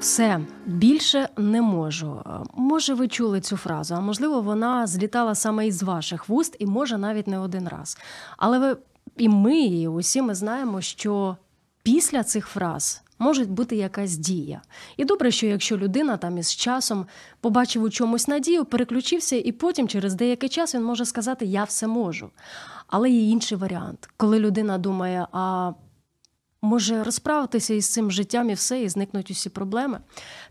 Все більше не можу. Може, ви чули цю фразу, а можливо, вона злітала саме із ваших вуст, і може навіть не один раз. Але ви і ми, і усі ми знаємо, що після цих фраз може бути якась дія. І добре, що якщо людина там із часом побачив у чомусь надію, переключився, і потім, через деякий час, він може сказати Я все можу. Але є інший варіант, коли людина думає, а може розправитися із цим життям і все, і зникнуть усі проблеми.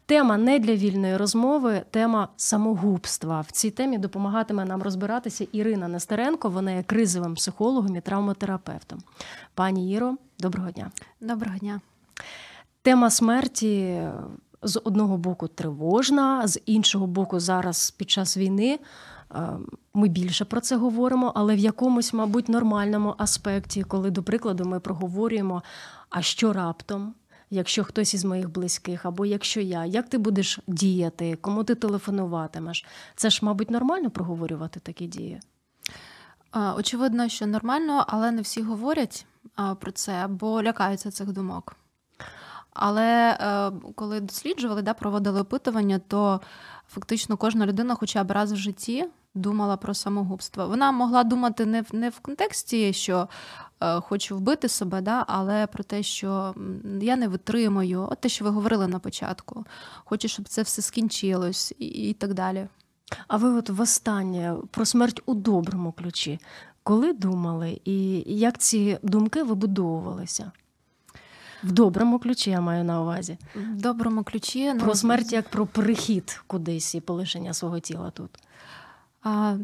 Тема не для вільної розмови, тема самогубства. В цій темі допомагатиме нам розбиратися Ірина Нестеренко. Вона є кризовим психологом і травматерапевтом. Пані Іро, доброго дня. Доброго дня. Тема смерті з одного боку тривожна, з іншого боку, зараз під час війни ми більше про це говоримо, але в якомусь, мабуть, нормальному аспекті, коли, до прикладу, ми проговорюємо, а що раптом, якщо хтось із моїх близьких, або якщо я, як ти будеш діяти, кому ти телефонуватимеш? Це ж, мабуть, нормально проговорювати такі дії. Очевидно, що нормально, але не всі говорять про це, бо лякаються цих думок. Але е, коли досліджували, да, проводили опитування, то фактично кожна людина, хоча б раз в житті, думала про самогубство. Вона могла думати не в не в контексті, що е, хочу вбити себе, да, але про те, що я не витримую, от те, що ви говорили на початку, хочу, щоб це все скінчилось, і, і так далі. А ви от востаннє про смерть у доброму ключі, коли думали, і як ці думки вибудовувалися? В доброму ключі я маю на увазі. В доброму ключі ну, про смерть як про перехід кудись і полишення свого тіла тут. А,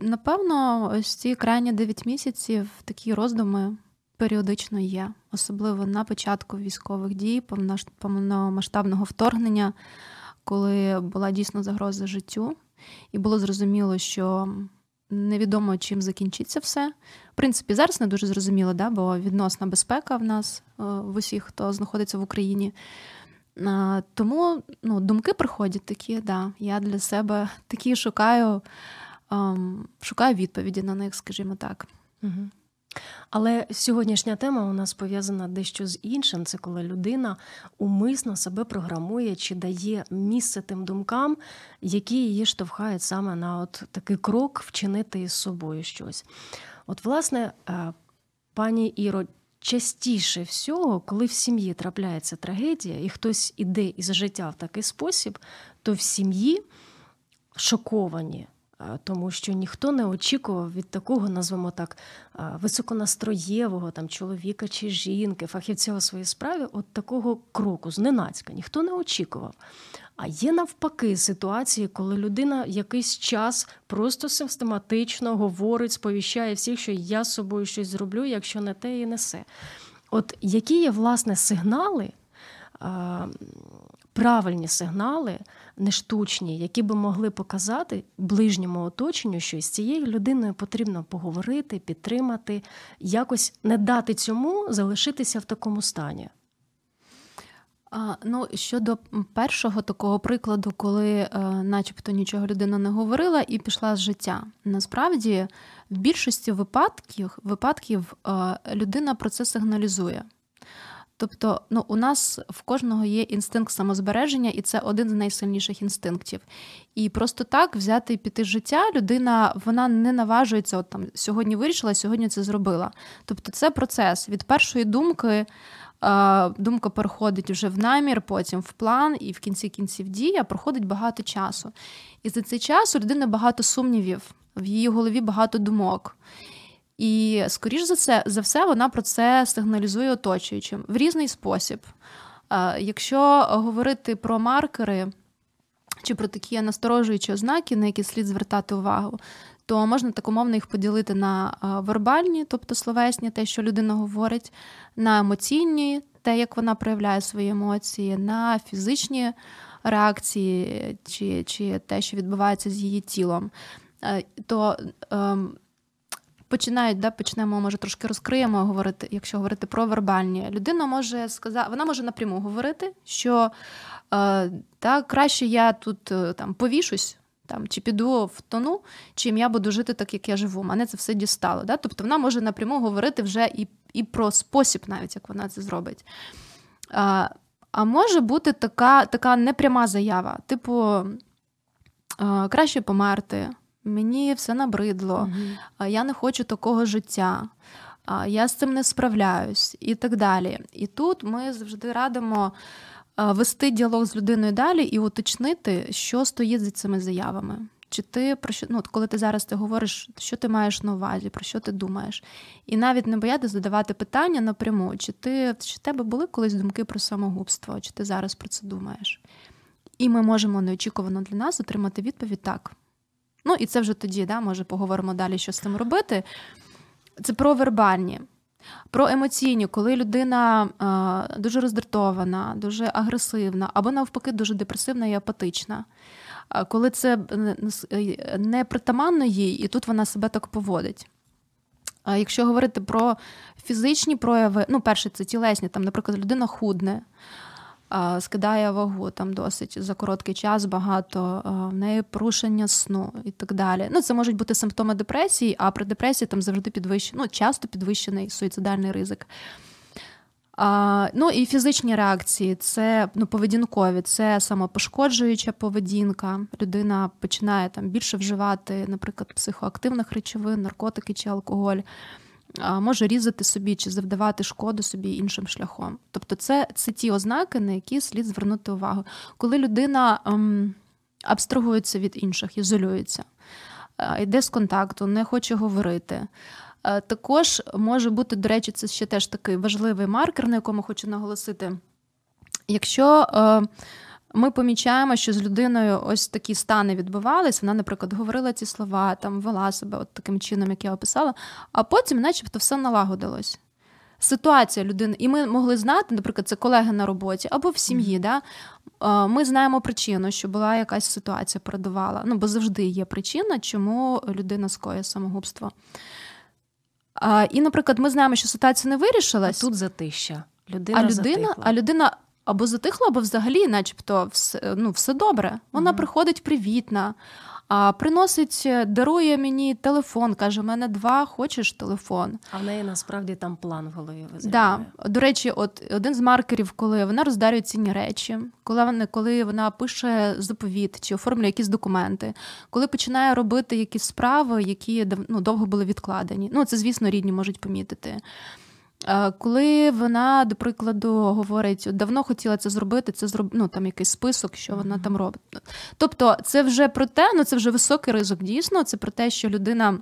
Напевно, ось ці крайні 9 місяців такі роздуми періодично є, особливо на початку військових дій, повномасштабного вторгнення, коли була дійсно загроза життю, і було зрозуміло, що невідомо чим закінчиться все. В принципі, зараз не дуже зрозуміло, да, бо відносна безпека в нас е, в усіх, хто знаходиться в Україні. Тому ну, думки приходять такі, да, я для себе такі шукаю, ем, шукаю відповіді на них, скажімо так. Угу. Але сьогоднішня тема у нас пов'язана дещо з іншим. Це коли людина умисно себе програмує чи дає місце тим думкам, які її штовхають саме на от такий крок вчинити із собою щось. От, власне, е, пані Іро, частіше всього, коли в сім'ї трапляється трагедія, і хтось іде із життя в такий спосіб, то в сім'ї шоковані. Тому що ніхто не очікував від такого, назвемо так, високонастроєвого там чоловіка чи жінки, фахівця у своїй справі, от такого кроку зненацька. Ніхто не очікував. А є навпаки ситуації, коли людина якийсь час просто систематично говорить, сповіщає всіх, що я з собою щось зроблю, якщо не те і не се. От які є власне сигнали, правильні сигнали, не штучні, які би могли показати ближньому оточенню, що з цією людиною потрібно поговорити, підтримати, якось не дати цьому залишитися в такому стані. Ну, щодо першого такого прикладу, коли, е, начебто, нічого людина не говорила і пішла з життя. Насправді, в більшості випадків випадків е, людина про це сигналізує. Тобто, ну, у нас в кожного є інстинкт самозбереження, і це один з найсильніших інстинктів. І просто так взяти і піти з життя, людина вона не наважується, от там сьогодні вирішила, сьогодні це зробила. Тобто, це процес від першої думки думка переходить вже в намір, потім в план, і в кінці кінців дія проходить багато часу. І за цей час у людини багато сумнівів, в її голові багато думок. І, скоріш за це, за все, вона про це сигналізує оточуючим в різний спосіб. Якщо говорити про маркери чи про такі насторожуючі ознаки, на які слід звертати увагу, то можна так умовно їх поділити на вербальні, тобто словесні, те, що людина говорить, на емоційні, те, як вона проявляє свої емоції, на фізичні реакції, чи, чи те, що відбувається з її тілом. то ем, починають, да, почнемо, може, трошки розкриємо говорити, якщо говорити про вербальні. Людина може сказати, вона може напряму говорити, що е, та, краще я тут е, там повішусь. Там, Чи піду в тону, чим я буду жити так, як я живу. Мене це все дістало. Да? Тобто вона може напряму говорити вже і і про спосіб, навіть як вона це зробить. А а може бути така така непряма заява, типу, краще померти, мені все набридло, угу. я не хочу такого життя, я з цим не справляюсь і так далі. І тут ми завжди радимо вести діалог з людиною далі і уточнити, що стоїть за цими заявами. Чи ти про що ну, коли ти зараз ти говориш, що ти маєш на увазі, про що ти думаєш? І навіть не боятися задавати питання напряму, чи ти чи в тебе були колись думки про самогубство, чи ти зараз про це думаєш? І ми можемо неочікувано для нас отримати відповідь так. Ну і це вже тоді, да, може, поговоримо далі, що з цим робити. Це про вербальні. Про емоційні, коли людина е, дуже роздратована, дуже агресивна, або навпаки, дуже депресивна і апатична. Е, коли це не притаманно їй, і тут вона себе так поводить. А якщо говорити про фізичні прояви, ну, перше, це тілесні, там, наприклад, людина худне, скидає вагу там досить за короткий час багато, в неї порушення сну і так далі. Ну, Це можуть бути симптоми депресії, а при депресії там завжди підвищений, ну, часто підвищений суїцидальний ризик. А, Ну і фізичні реакції це ну, поведінкові, це самопошкоджуюча поведінка. Людина починає там більше вживати, наприклад, психоактивних речовин, наркотики чи алкоголь може різати собі чи завдавати шкоду собі іншим шляхом. Тобто, це це ті ознаки, на які слід звернути увагу. Коли людина ем, абстрагується від інших, ізолюється, е, йде з контакту, не хоче говорити. Е, також може бути, до речі, це ще теж такий важливий маркер, на якому хочу наголосити. Якщо е, ми помічаємо, що з людиною ось такі стани відбувались. Вона, наприклад, говорила ці слова, там вела себе от таким чином, як я описала, а потім, начебто, все налагодилось. Ситуація людини, і ми могли знати, наприклад, це колеги на роботі або в сім'ї. Да? Ми знаємо причину, що була якась ситуація, передувала. Ну, бо завжди є причина, чому людина скоює самогубство. І, наприклад, ми знаємо, що ситуація не вирішилась. А Тут затища. Людина а людина, а людина або затихла, або взагалі, начебто, все ну, все добре. Вона mm приходить привітна, а приносить, е, дарує мені телефон, каже: у мене два, хочеш телефон. А в неї насправді там план в голові Да. До речі, от один з маркерів, коли вона роздарює цінні речі, коли вона коли вона пише заповіт чи оформлює якісь документи, коли починає робити якісь справи, які ну, довго були відкладені. Ну, це, звісно, рідні можуть помітити. Коли вона, до прикладу, говорить, давно хотіла це зробити, це зроб... ну, там якийсь список, що вона там робить. Тобто, це вже про те, ну це вже високий ризик, дійсно, це про те, що людина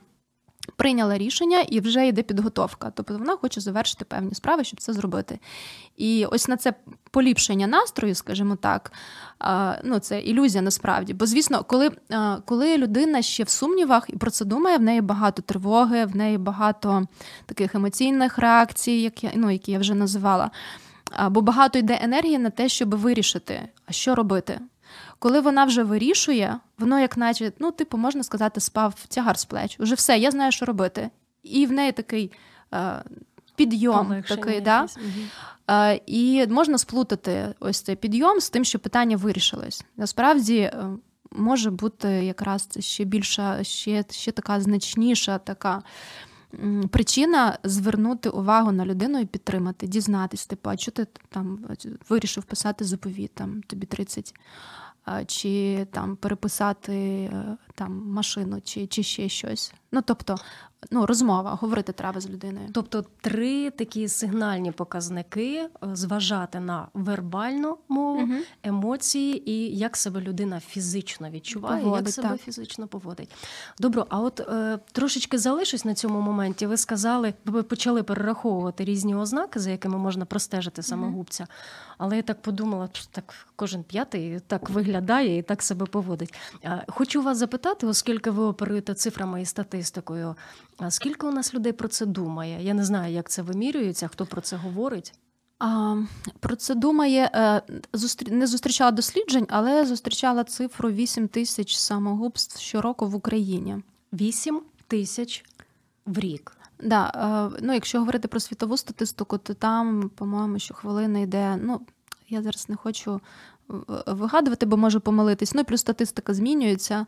прийняла рішення і вже йде підготовка. Тобто вона хоче завершити певні справи, щоб це зробити. І ось на це поліпшення настрою, скажімо так, ну це ілюзія насправді. Бо, звісно, коли коли людина ще в сумнівах і про це думає, в неї багато тривоги, в неї багато таких емоційних реакцій, як я, ну, які я вже називала. Бо багато йде енергії на те, щоб вирішити, а що робити. Коли вона вже вирішує, воно, як наче, ну, типу, можна сказати, спав тягар з плеч. Уже все, я знаю, що робити. І в неї такий е, підйом, такий, да? Е, і можна сплутати ось цей підйом з тим, що питання вирішилось. Насправді. Е, може бути якраз ще більша, ще ще така значніша така причина звернути увагу на людину і підтримати, дізнатись, типу, а що ти там вирішив писати заповіт, там тобі 30 чи там переписати е, там машину, чи чи ще щось. Ну тобто, ну розмова, говорити треба з людиною. Тобто, три такі сигнальні показники: е, зважати на вербальну мову, угу. емоції і як себе людина фізично відчуває, поводить, як себе так. фізично поводить. Добре, а от е, трошечки залишусь на цьому моменті. Ви сказали, ви почали перераховувати різні ознаки, за якими можна простежити самогубця. Угу. Але я так подумала, що так кожен п'ятий так виглядає і так себе поводить. Хочу вас запитати, оскільки ви оперуєте цифрами і статистикою, скільки у нас людей про це думає? Я не знаю, як це вимірюється, хто про це говорить. А, Про це думає, е, не зустрічала досліджень, але зустрічала цифру 8 тисяч самогубств щороку в Україні. 8 тисяч в рік. Да, е, ну якщо говорити про світову статистику, то там, по-моєму, що хвилина йде. Ну я зараз не хочу вигадувати, бо можу помилитись. Ну плюс статистика змінюється.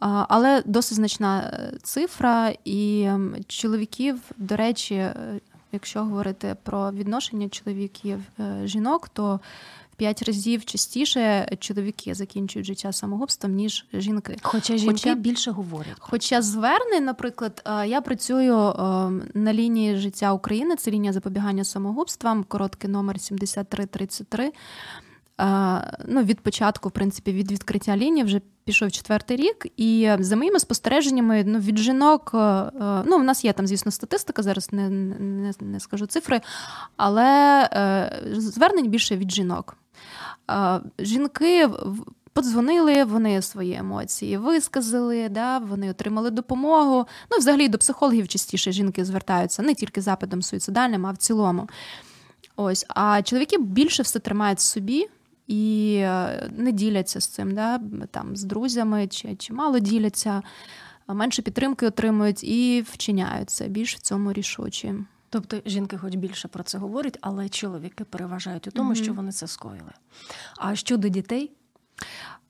Але досить значна е, цифра, і чоловіків, до речі, е, якщо говорити про відношення чоловіків жінок, то п'ять разів частіше чоловіки закінчують життя самогубством, ніж жінки. Хоча жінки Хоча, більше говорять. Хоча звернень, наприклад, е, я працюю е, на лінії життя України, це лінія запобігання самогубствам, короткий номер 7333. Е, ну, від початку, в принципі, від відкриття лінії вже пішов четвертий рік, і за моїми спостереженнями, ну від жінок, ну в нас є там, звісно, статистика, зараз не не, не скажу цифри, але звернень більше від жінок. Жінки подзвонили, вони свої емоції висказали, да, вони отримали допомогу. Ну, взагалі до психологів частіше жінки звертаються не тільки запитом суїцидальним, а в цілому. Ось, А чоловіки більше все тримають в собі. І е, не діляться з цим, да, там, з друзями чи чи мало діляться, менше підтримки отримують і вчиняються більш в цьому рішучі. Тобто жінки, хоч більше про це говорять, але чоловіки переважають у тому, mm-hmm. що вони це скоїли. А щодо дітей?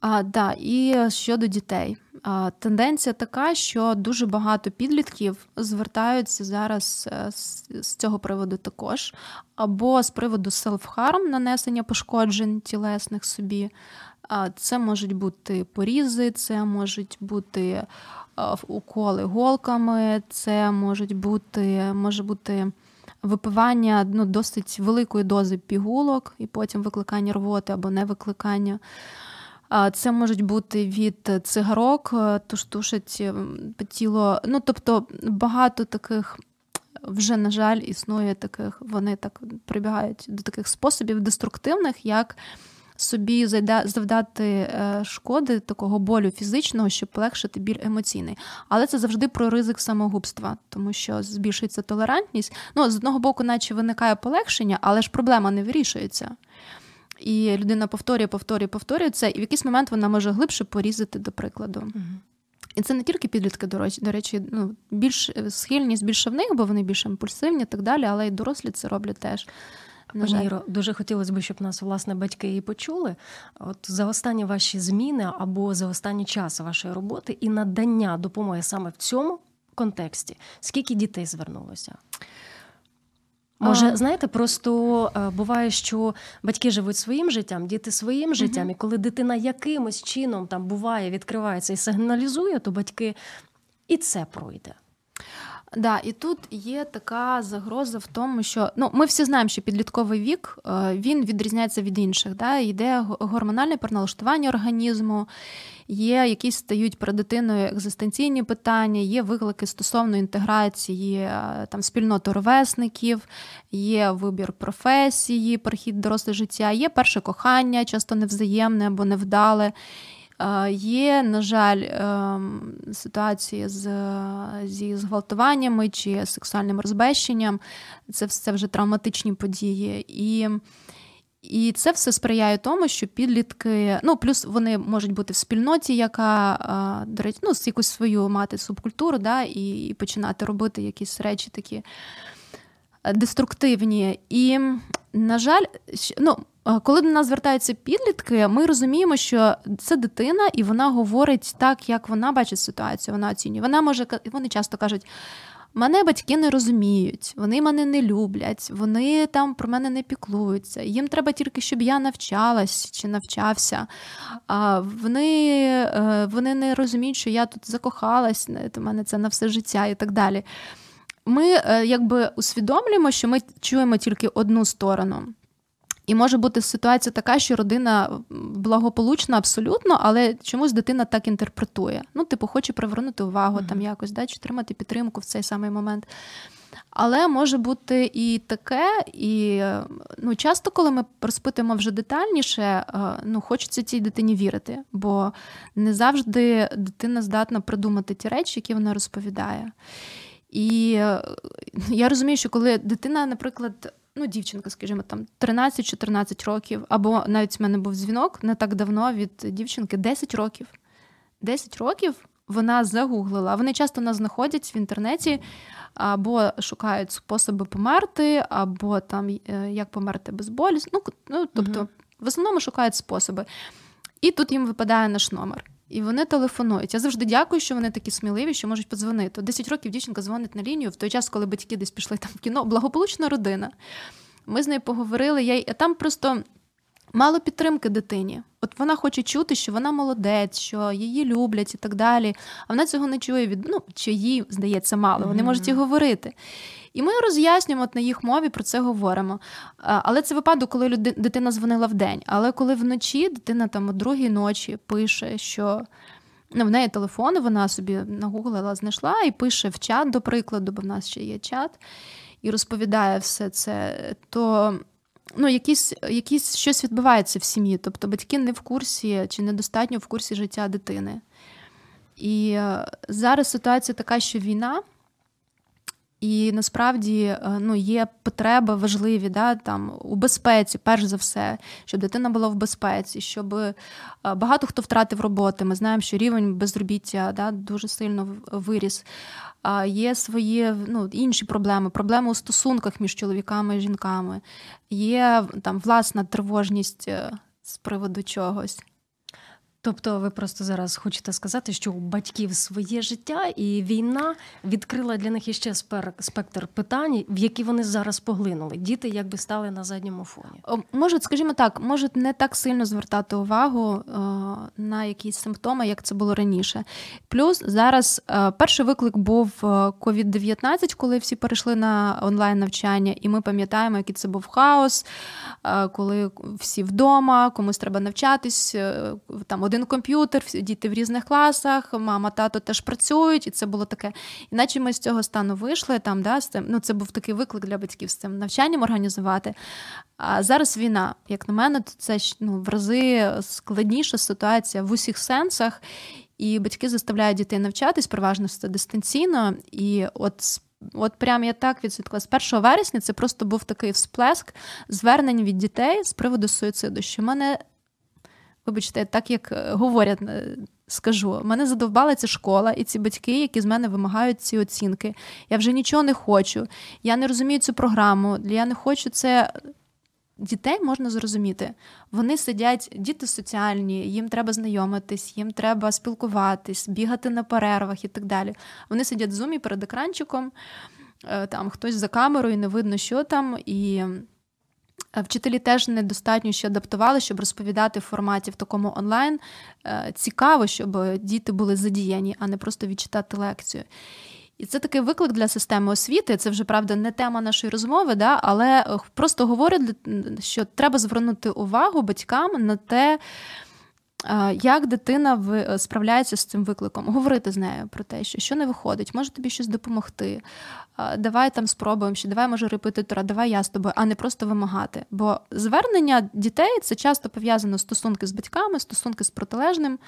А, да, І щодо дітей, а, тенденція така, що дуже багато підлітків звертаються зараз е, з, з цього приводу також, або з приводу селф-харм, нанесення пошкоджень тілесних собі. А, Це можуть бути порізи, це можуть бути уколи голками, це можуть бути, може бути випивання ну, досить великої дози пігулок, і потім викликання рвоти або не викликання. Це можуть бути від цигарок, е, тож тушить е, тіло. Ну, тобто багато таких. Вже, на жаль, існує таких, вони так прибігають до таких способів деструктивних, як собі завдати е, шкоди такого болю фізичного, щоб полегшити біль емоційний. Але це завжди про ризик самогубства, тому що збільшується толерантність. Ну, з одного боку, наче виникає полегшення, але ж проблема не вирішується. І людина повторює, повторює, повторює це, і в якийсь момент вона може глибше порізати, до прикладу. Угу. І це не тільки підлітки, до речі, ну, більш е, схильність більше в них, бо вони більш імпульсивні і так далі, але й дорослі це роблять теж. Пані Іро, дуже хотілося б, щоб нас власне батьки і почули. От за останні ваші зміни або за останній час вашої роботи і надання допомоги саме в цьому контексті. Скільки дітей звернулося? Може, а... знаєте, просто е, буває, що батьки живуть своїм життям, діти своїм життям, угу. і коли дитина якимось чином там буває, відкривається і сигналізує, то батьки і це пройде. Да, і тут є така загроза в тому, що ну ми всі знаємо, що підлітковий вік е, він відрізняється від інших. Да? Йде гормональне переналаштування організму, є якісь стають перед дитиною екзистенційні питання, є виклики стосовно інтеграції е, там спільноти ровесників, є вибір професії, перехід доросле життя, є перше кохання, часто невзаємне або невдале. Є, на жаль, ем, ситуації з, зі зґвалтуваннями чи сексуальним розбещенням. Це все вже травматичні події. І і це все сприяє тому, що підлітки, ну плюс вони можуть бути в спільноті, яка до речі, ну, якусь свою мати субкультуру, да, і, починати робити якісь речі такі деструктивні. І, на жаль, ну, коли до нас звертаються підлітки, ми розуміємо, що це дитина, і вона говорить так, як вона бачить ситуацію. Вона оцінює. Вона може вони часто кажуть. Мене батьки не розуміють, вони мене не люблять, вони там про мене не піклуються. Їм треба тільки, щоб я навчалась чи навчався. А Вони е, вони не розуміють, що я тут закохалась, у мене це на все життя і так далі. Ми е, якби усвідомлюємо, що ми чуємо тільки одну сторону. І може бути ситуація така, що родина благополучна абсолютно, але чомусь дитина так інтерпретує. Ну, типу, хоче привернути увагу mm-hmm. там якось, да, чи тримати підтримку в цей самий момент. Але може бути і таке, і ну, часто, коли ми розпитуємо вже детальніше, е, ну, хочеться цій дитині вірити, бо не завжди дитина здатна придумати ті речі, які вона розповідає. І е, я розумію, що коли дитина, наприклад, ну, дівчинка, скажімо, там 13-14 років, або навіть в мене був дзвінок не так давно від дівчинки 10 років. 10 років вона загуглила. Вони часто нас знаходять в інтернеті або шукають способи померти, або там е, як померти безболісно. Ну, ну тобто, в основному шукають способи. І тут їм випадає наш номер. І вони телефонують. Я завжди дякую, що вони такі сміливі, що можуть подзвонити. Десять років дівчинка дзвонить на лінію в той час, коли батьки десь пішли там в кіно. Благополучна родина. Ми з нею поговорили. Я... Там просто мало підтримки дитині. От вона хоче чути, що вона молодець, що її люблять і так далі. А вона цього не чує від ну, чи їй здається мало. Вони можуть і говорити. І ми роз'яснюємо от на їх мові про це говоримо. Але це випадок, коли дитина дзвонила в день. Але коли вночі дитина там о другій ночі пише, що ну, в неї телефон, вона собі нагуглила, знайшла і пише в чат, до прикладу, бо в нас ще є чат, і розповідає все це, то ну, якісь, якісь щось відбувається в сім'ї. Тобто батьки не в курсі чи недостатньо в курсі життя дитини. І е, зараз ситуація така, що війна. І насправді е, ну, є потреби важливі да, там, у безпеці, перш за все, щоб дитина була в безпеці, щоб е, багато хто втратив роботи. Ми знаємо, що рівень безробіття да, дуже сильно виріс. Є свої ну, інші проблеми, проблеми у стосунках між чоловіками і жінками, є там власна тривожність е, з приводу чогось. Тобто, ви просто зараз хочете сказати, що у батьків своє життя, і війна відкрила для них іще спектр питань, в які вони зараз поглинули. Діти якби стали на задньому фоні. Можуть, скажімо так, можуть не так сильно звертати увагу е, на якісь симптоми, як це було раніше. Плюс зараз е, перший виклик був COVID-19, е, коли всі перейшли на онлайн навчання, і ми пам'ятаємо, який це був хаос, коли всі вдома, комусь треба навчатись там один комп'ютер, діти в різних класах, мама, тато теж працюють, і це було таке. Іначе ми з цього стану вийшли. Там, да, з цим, ну, Це був такий виклик для батьків з цим навчанням організувати. А зараз війна, як на мене, то це ну, в рази складніша ситуація в усіх сенсах. І батьки заставляють дітей навчатись, переважно дистанційно. І от От прям я так відсвяткувала. З 1 вересня це просто був такий всплеск звернень від дітей з приводу суїциду, що мене вибачте, так як е, говорять, е, скажу, мене задовбала ця школа і ці батьки, які з мене вимагають ці оцінки. Я вже нічого не хочу. Я не розумію цю програму. Я не хочу це. Дітей можна зрозуміти. Вони сидять, діти соціальні, їм треба знайомитись, їм треба спілкуватись, бігати на перервах і так далі. Вони сидять в зумі перед екранчиком, е, там хтось за камерою, не видно, що там. і... Вчителі теж недостатньо ще адаптували, щоб розповідати в форматі в такому онлайн. Е, цікаво, щоб діти були задіяні, а не просто відчитати лекцію. І це такий виклик для системи освіти. Це вже правда не тема нашої розмови, да, але е, просто говорить, що треба звернути увагу батькам на те. Як дитина е, справляється з цим викликом? Говорити з нею про те, що що не виходить, може тобі щось допомогти. Давай там спробуємо, що давай може репетитора, давай я з тобою, а не просто вимагати. Бо звернення дітей це часто пов'язано стосунки з батьками, стосунки з протилежним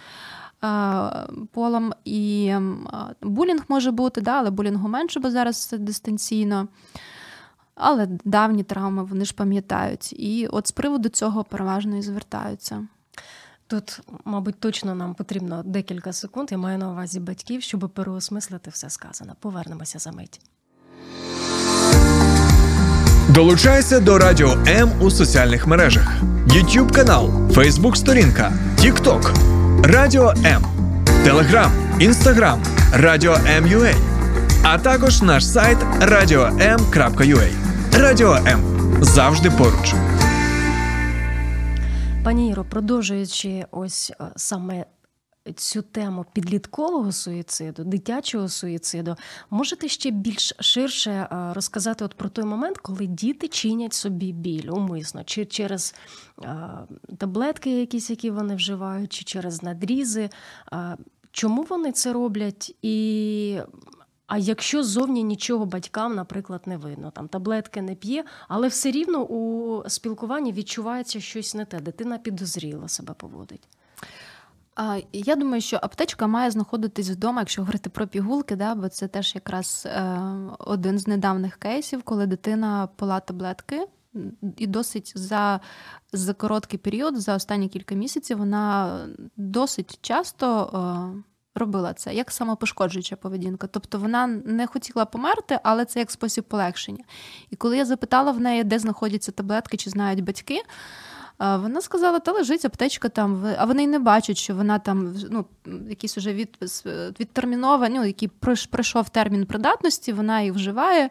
полом. І булінг може бути, да, але булінгу менше, бо зараз дистанційно. Але давні травми вони ж пам'ятають. І от з приводу цього переважно і звертаються. Тут, мабуть, точно нам потрібно декілька секунд. Я маю на увазі батьків, щоб переосмислити все сказане. Повернемося за мить. Долучайся до Радіо М у соціальних мережах: YouTube канал, Facebook сторінка, TikTok, Радіо М, Телеграм, Інстаграм, Радіо М.Ю.А. а також наш сайт radio.m.ua. Радіо М завжди поруч. Пані Іро, продовжуючи ось е, саме цю тему підліткового суїциду, дитячого суїциду, можете ще більш ширше е, розказати от про той момент, коли діти чинять собі біль умисно, чи через е, таблетки, якісь, які вони вживають, чи через надрізи. Чому вони це роблять? І а якщо зовні нічого батькам, наприклад, не видно, там таблетки не п'є, але все рівно у спілкуванні відчувається щось не те, дитина підозріло себе поводить. Я думаю, що аптечка має знаходитись вдома, якщо говорити про пігулки, да, бо це теж якраз е, один з недавніх кейсів, коли дитина пила таблетки, і досить за за короткий період, за останні кілька місяців, вона досить часто робила це як самопошкоджуюча поведінка. Тобто вона не хотіла померти, але це як спосіб полегшення. І коли я запитала в неї, де знаходяться таблетки, чи знають батьки. Вона сказала, та лежить аптечка там, а вони й не бачать, що вона там ну, якийсь уже від, відтермінова, ну, який пройшов термін придатності, вона їх вживає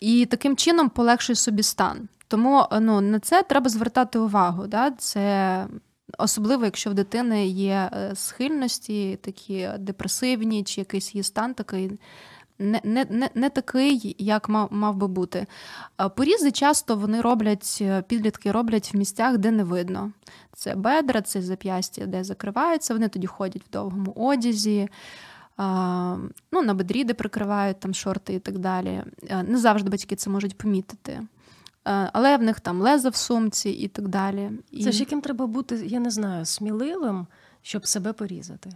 і таким чином полегшує собі стан. Тому ну, на це треба звертати увагу. Да? Це Особливо, якщо в дитини є е, схильності, такі депресивні, чи якийсь її стан такий не не, не, не такий, як мав мав би бути. Порізи часто вони роблять, е, підлітки роблять в місцях, де не видно. Це бедра, це зап'ястя, де закриваються, вони тоді ходять в довгому одязі. Ну, На бедрі, де прикривають там шорти і так далі. Е, не завжди батьки це можуть помітити. Е, але в них там леза в сумці і так далі. Це ж яким треба бути, я не знаю, сміливим, щоб себе порізати.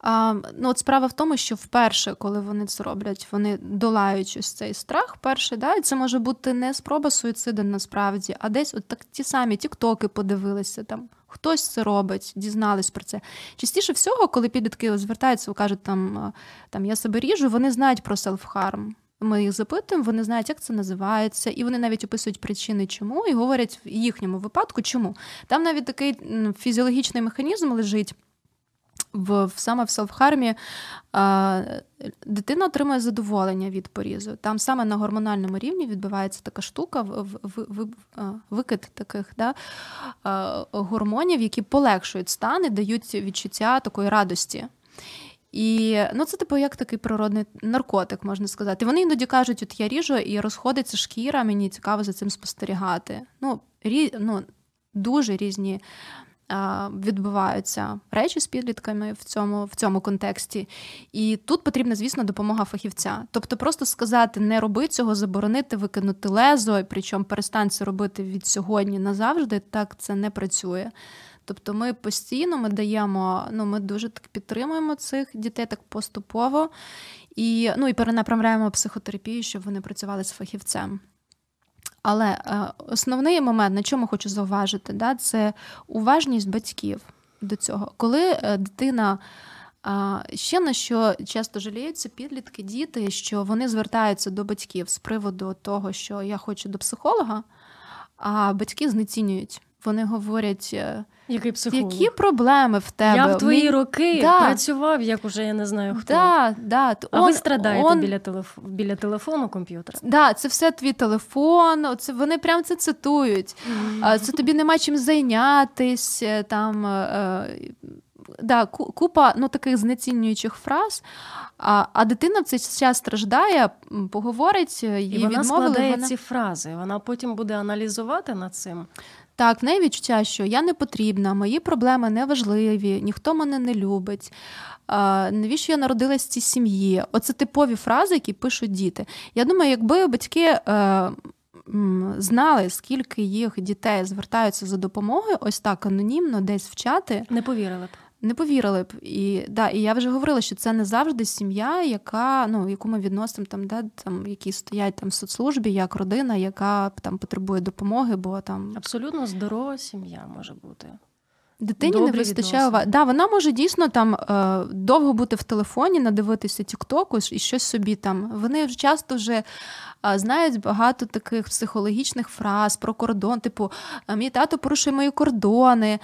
А, ну, от Справа в тому, що вперше, коли вони це роблять, вони долають ось цей страх. Перший, да, і це може бути не спроба суїциду насправді, а десь от так ті самі тіктоки подивилися там. Хтось це робить, дізнались про це. Частіше всього, коли підлітки звертаються, кажуть, там там я себе ріжу, вони знають про селфхарм. Ми їх запитуємо, вони знають, як це називається, і вони навіть описують причини, чому, і говорять в їхньому випадку, чому. Там навіть такий фізіологічний механізм лежить. В саме в селфхармі дитина отримує задоволення від порізу. Там саме на гормональному рівні відбувається така штука, викид таких да, гормонів, які полегшують стан і дають відчуття такої радості. І ну, це типу як такий природний наркотик, можна сказати. Вони іноді кажуть, от я ріжу і розходиться шкіра, мені цікаво за цим спостерігати. Ну, рі, ну Дуже різні а, відбуваються речі з підлітками в цьому в цьому контексті. І тут потрібна, звісно, допомога фахівця. Тобто, просто сказати, не роби цього, заборонити, викинути лезо, причому перестань це робити від сьогодні назавжди, так це не працює. Тобто ми постійно ми даємо, ну ми дуже так підтримуємо цих дітей так поступово і ну, і перенаправляємо психотерапію, щоб вони працювали з фахівцем. Але е, основний момент, на чому хочу зауважити, да, це уважність батьків до цього. Коли е, дитина. Ще на що часто жаліються підлітки, діти, що вони звертаються до батьків з приводу того, що я хочу до психолога, а батьки знецінюють. Вони говорять, е, який психолог? які проблеми в тебе. Я в твої Мі... роки да. працював, як уже я не знаю хто. Да, да. А он, ви страдаєте он... біля телеф... біля телефону комп'ютера? Да, це все твій телефон. Це вони прям це цитують. Mm. Це тобі нема чим зайнятись е, там. Е, да, Купа ну, таких знецінюючих фраз, а а дитина в цей час страждає, поговорить, її І вона відмовили. складає вона... ці фрази, вона потім буде аналізувати над цим. Так, в неї відчуття, що я не потрібна, мої проблеми не важливі, ніхто мене не любить. А, Навіщо я народилась в цій сім'ї? Оце типові фрази, які пишуть діти. Я думаю, якби батьки. Е, Знали, скільки їх дітей звертаються за допомогою, ось так анонімно, десь в чати. Не повірили б не повірили б. І да, і я вже говорила, що це не завжди сім'я, яка ну яку ми відносимо там, да, там які стоять там в соцслужбі, як родина, яка там потребує допомоги, бо там абсолютно здорова сім'я може бути. Дитині Добрі не вистачає уваги. Да, вона може дійсно там е, довго бути в телефоні, надивитися Тіктоку і щось собі там. Вони часто вже знають багато таких психологічних фраз про кордон, типу мій тато порушує мої кордони,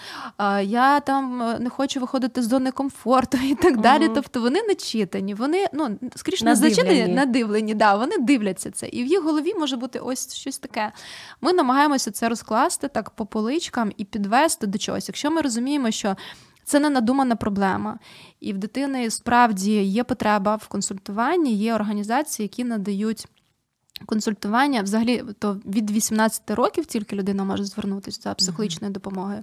я там е, не хочу виходити з зони комфорту і так далі. Угу. Тобто вони не читані, вони ну скоріше не зачинені, надивлені. Да, вони дивляться це. І в їх голові може бути ось щось таке. Ми намагаємося це розкласти так по поличкам і підвести до чогось. Якщо ми розуміємо, що це не надумана проблема. І в дитини справді є потреба в консультуванні, є організації, які надають. Консультування взагалі то від 18 років тільки людина може звернутися за психологічною допомогою.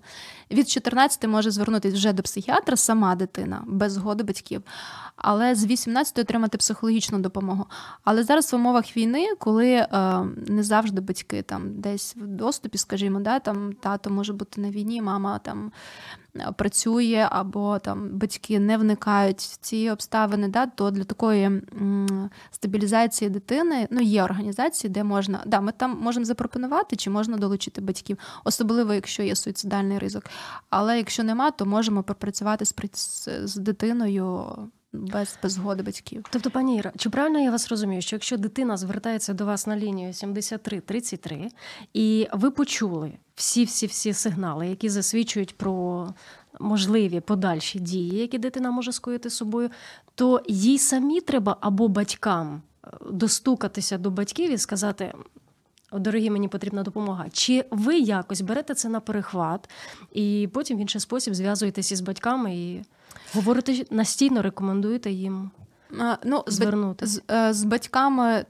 Від 14 може звернутися вже до психіатра, сама дитина, без згоди батьків. Але з 18 отримати психологічну допомогу. Але зараз в умовах війни, коли е, не завжди батьки там десь в доступі, скажімо, да, там тато може бути на війні, мама там працює, або там батьки не вникають в ці обставини, да, то для такої стабілізації дитини ну, є організації, де можна да, ми там можемо запропонувати, чи можна долучити батьків, особливо якщо є суїцидальний ризик. Але якщо нема, то можемо попрацювати з, з дитиною без без згоди батьків. Тобто, пані Іра, чи правильно я вас розумію, що якщо дитина звертається до вас на лінію 7333, і ви почули всі-всі-всі сигнали, які засвідчують про можливі подальші дії, які дитина може скоїти собою, то їй самі треба або батькам е, достукатися до батьків і сказати. Дорогі, мені потрібна допомога. Чи ви якось берете це на перехват і потім в інший спосіб зв'язуєтеся із батьками і Говорите настійно рекомендуєте їм. Ну, звернути з, е, з батьками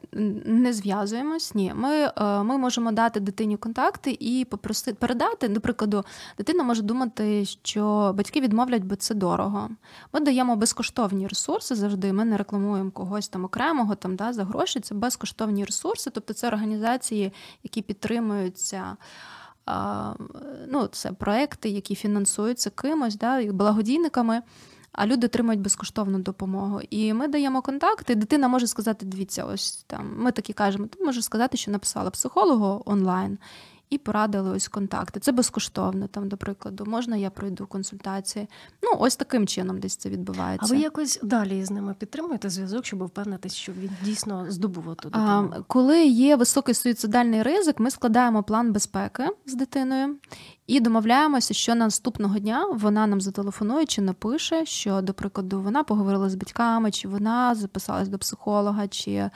не зв'язуємось. Ні, ми е, ми можемо дати дитині контакти і попросити передати. До прикладу, дитина може думати, що батьки відмовлять, бо це дорого. Ми даємо безкоштовні ресурси завжди. Ми не рекламуємо когось там окремого там да, за гроші. Це безкоштовні ресурси, тобто це організації, які підтримуються ну, це проекти, які фінансуються кимось, да, благодійниками. А люди отримують безкоштовну допомогу. І ми даємо контакти. Дитина може сказати: дивіться, ось там. Ми такі кажемо, ти можеш сказати, що написала психологу онлайн і порадили ось контакти. Це безкоштовно, там, до прикладу, можна я пройду консультації. Ну, ось таким чином десь це відбувається. А ви якось далі з ними підтримуєте зв'язок, щоб впевнитися, що він дійсно здобув ту дитину? А, Коли є високий суїцидальний ризик, ми складаємо план безпеки з дитиною. І домовляємося, що наступного дня вона нам зателефонує чи напише, що, до прикладу, вона поговорила з батьками, чи вона записалась до психолога, чи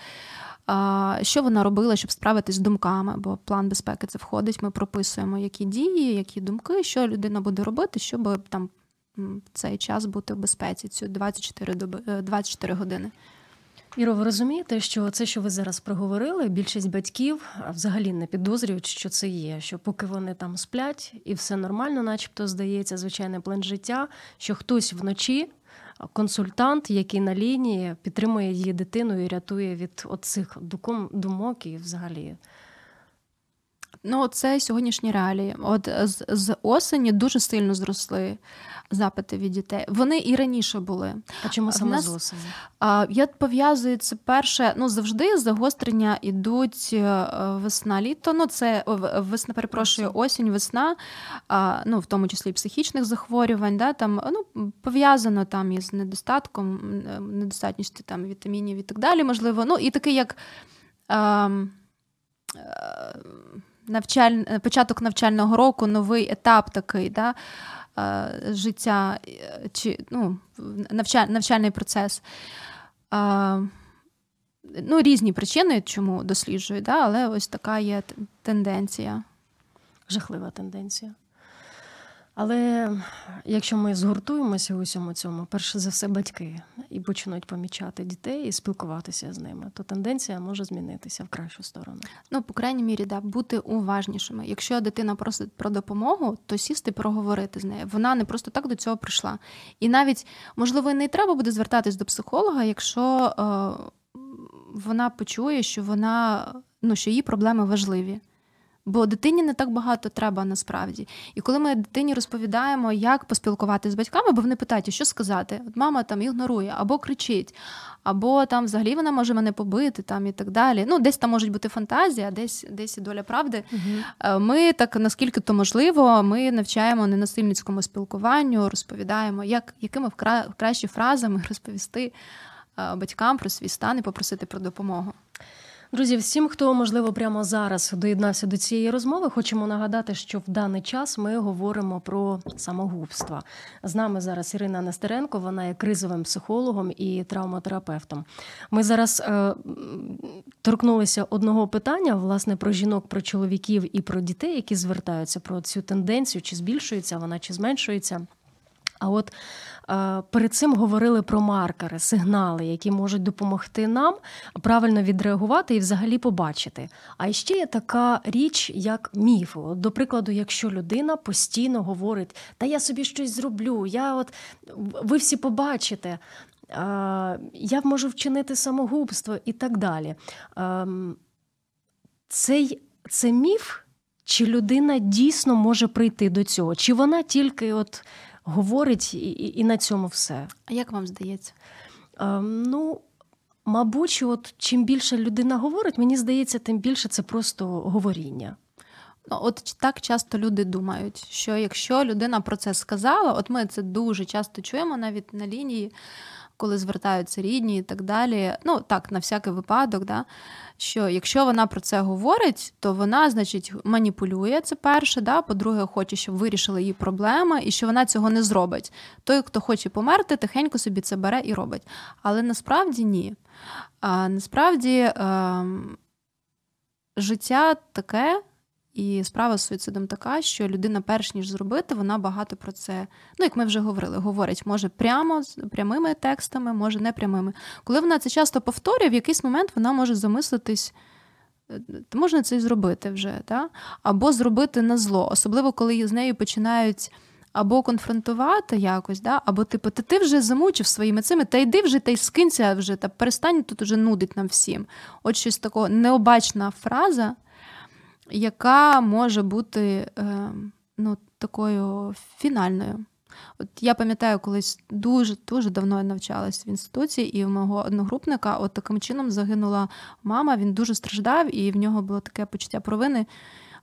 що вона робила, щоб справитись з думками, бо план безпеки це входить. Ми прописуємо, які дії, які думки, що людина буде робити, щоб там цей час бути в безпеці, цю 24 доби 24 години. Іро, ви розумієте, що це, що ви зараз проговорили, більшість батьків взагалі не підозрюють, що це є. Що поки вони там сплять і все нормально, начебто здається, звичайний план життя, що хтось вночі консультант, який на лінії підтримує її дитину і рятує від оцих думок і взагалі. Ну, це сьогоднішні реалії. От з, з осені дуже сильно зросли запити від дітей. Вони і раніше були. А чому саме нас, з осені? Я пов'язую це перше. Ну завжди загострення йдуть е, весна, літо. Ну це весна, перепрошую, осінь, весна, ну в тому числі і психічних захворювань. Да, там ну пов'язано там із недостатком, недостатністю там вітамінів і так далі. Можливо, ну і такий як. А, ем, е, навчаль... початок навчального року, новий етап такий, да, е, життя е, чи ну, навчаль... навчальний процес. Ну, Різні причини, чому досліджують, да, але ось така є тенденція. Жахлива тенденція. Але якщо ми згуртуємося у всьому цьому, перше за все батьки і почнуть помічати дітей і спілкуватися з ними, то тенденція може змінитися в кращу сторону. Ну, по крайній мірі, да, бути уважнішими. Якщо дитина просить про допомогу, то сісти проговорити з нею. Вона не просто так до цього прийшла. І навіть можливо не треба буде звертатись до психолога, якщо е, вона почує, що вона ну що її проблеми важливі. Бо дитині не так багато треба насправді. І коли ми дитині розповідаємо, як поспілкуватися з батьками, бо вони питають, що сказати, от мама там ігнорує або кричить, або там взагалі вона може мене побити там і так далі. Ну, десь там можуть бути фантазія, десь десь і доля правди. Угу. Ми так наскільки то можливо, ми навчаємо ненасильницькому спілкуванню, розповідаємо, як якими вкра... кращі фразами розповісти е, батькам про свій стан і попросити про допомогу. Друзі, всім, хто можливо прямо зараз доєднався до цієї розмови, хочемо нагадати, що в даний час ми говоримо про самогубство. З нами зараз Ірина Нестеренко, вона є кризовим психологом і травматерапевтом. Ми зараз е, торкнулися одного питання, власне, про жінок, про чоловіків і про дітей, які звертаються про цю тенденцію, чи збільшується вона, чи зменшується. А от е, перед цим говорили про маркери, сигнали, які можуть допомогти нам правильно відреагувати і взагалі побачити. А ще є така річ, як міфи. От, До прикладу, якщо людина постійно говорить, та я собі щось зроблю, я от ви всі побачите. Е, я можу вчинити самогубство і так далі. Ем, цей, Це міф, чи людина дійсно може прийти до цього? Чи вона тільки от говорить, і, і на цьому все. А як вам здається? Е, ну, мабуть, от чим більше людина говорить, мені здається, тим більше це просто говоріння. Ну, от так часто люди думають, що якщо людина про це сказала, от ми це дуже часто чуємо навіть на лінії, коли звертаються рідні і так далі. Ну так, на всякий випадок, да, що якщо вона про це говорить, то вона, значить, маніпулює це перше. Да, По-друге, хоче, щоб вирішили її проблеми, і що вона цього не зробить. Той, хто хоче померти, тихенько собі це бере і робить. Але насправді ні. А насправді е, життя таке. І справа з суїцидом така, що людина, перш ніж зробити, вона багато про це, ну як ми вже говорили, говорить, може прямо з прямими текстами, може не прямими. Коли вона це часто повторює, в якийсь момент вона може замислитись. Е, можна це і зробити вже, та? або зробити на зло, особливо коли з нею починають або конфронтувати якось, да? або типу, ти, ти вже замучив своїми цими, та йди вже та й скинься вже, та перестань тут уже нудить нам всім. От щось такого необачна фраза яка може бути е, ну, такою фінальною. От Я пам'ятаю, колись дуже дуже давно я навчалась в інституції, і в мого одногрупника от таким чином загинула мама. Він дуже страждав, і в нього було таке почуття провини.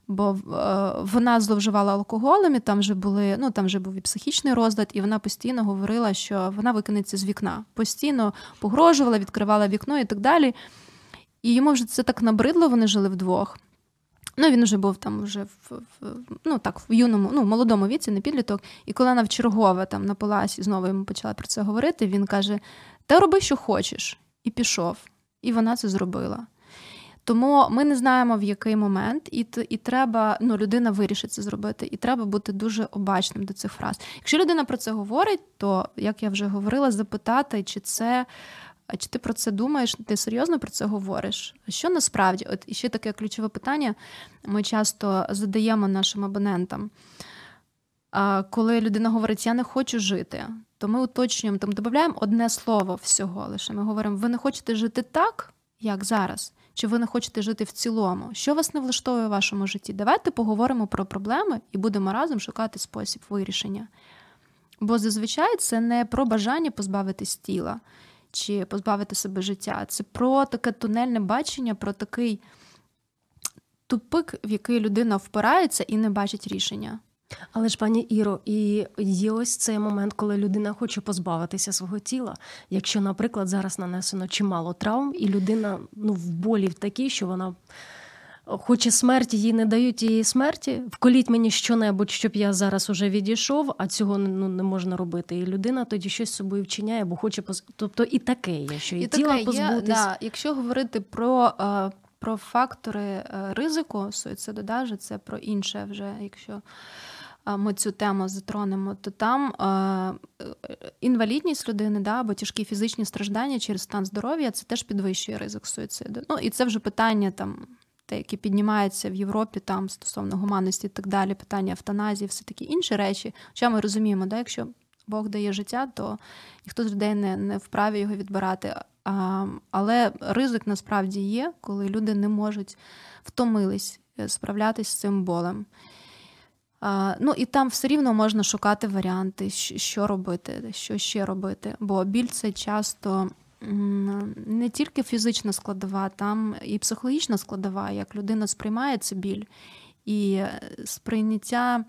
Бо е, вона зловживала алкоголем, і там вже були, ну там вже був і психічний розлад, і вона постійно говорила, що вона викинеться з вікна. Постійно погрожувала, відкривала вікно і так далі. І йому вже це так набридло, вони жили вдвох. Ну, він вже був там вже в, в ну так, в юному, ну, молодому віці, не підліток. І коли вона вчергове там напилась і знову йому почала про це говорити, він каже: Та роби, що хочеш, і пішов. І вона це зробила. Тому ми не знаємо, в який момент, і і треба, ну, людина вирішить це зробити, і треба бути дуже обачним до цих фраз. Якщо людина про це говорить, то як я вже говорила, запитати, чи це а чи ти про це думаєш? Ти серйозно про це говориш? Що насправді? От і ще таке ключове питання ми часто задаємо нашим абонентам. А Коли людина говорить, я не хочу жити, то ми уточнюємо, там додаємо одне слово всього лише. Ми говоримо, ви не хочете жити так, як зараз, чи ви не хочете жити в цілому? Що вас не влаштовує в вашому житті? Давайте поговоримо про проблеми і будемо разом шукати спосіб вирішення. Бо зазвичай це не про бажання позбавитись тіла чи позбавити себе життя. Це про таке тунельне бачення, про такий тупик, в який людина впирається і не бачить рішення. Але ж, пані Іро, і є ось цей момент, коли людина хоче позбавитися свого тіла. Якщо, наприклад, зараз нанесено чимало травм, і людина ну, в болі в такій, що вона хоче смерті, їй не дають її смерті. Вколіть мені щонебудь, щоб я зараз уже відійшов, а цього ну, не можна робити. І людина тоді щось з собою вчиняє, бо хоче поз... Тобто і таке є, що і, і тіла позбутись. Да, Якщо говорити про. Е, про фактори е, ризику суїциду, даже це про інше вже, якщо е, ми цю тему затронемо, то там е, інвалідність людини да, або тяжкі фізичні страждання через стан здоров'я це теж підвищує ризик суїциду. Ну і це вже питання там те, які піднімаються в Європі там стосовно гуманності і так далі, питання евтаназії, все такі інші речі. Хоча ми розуміємо, да, якщо Бог дає життя, то ніхто з людей не, не вправі його відбирати. А, Але ризик насправді є, коли люди не можуть втомились е, справлятися з цим болем. А, Ну і там все рівно можна шукати варіанти, що робити, що ще робити. Бо біль це часто не тільки фізична складова, там і психологічна складова, як людина сприймає це біль, і е, сприйняття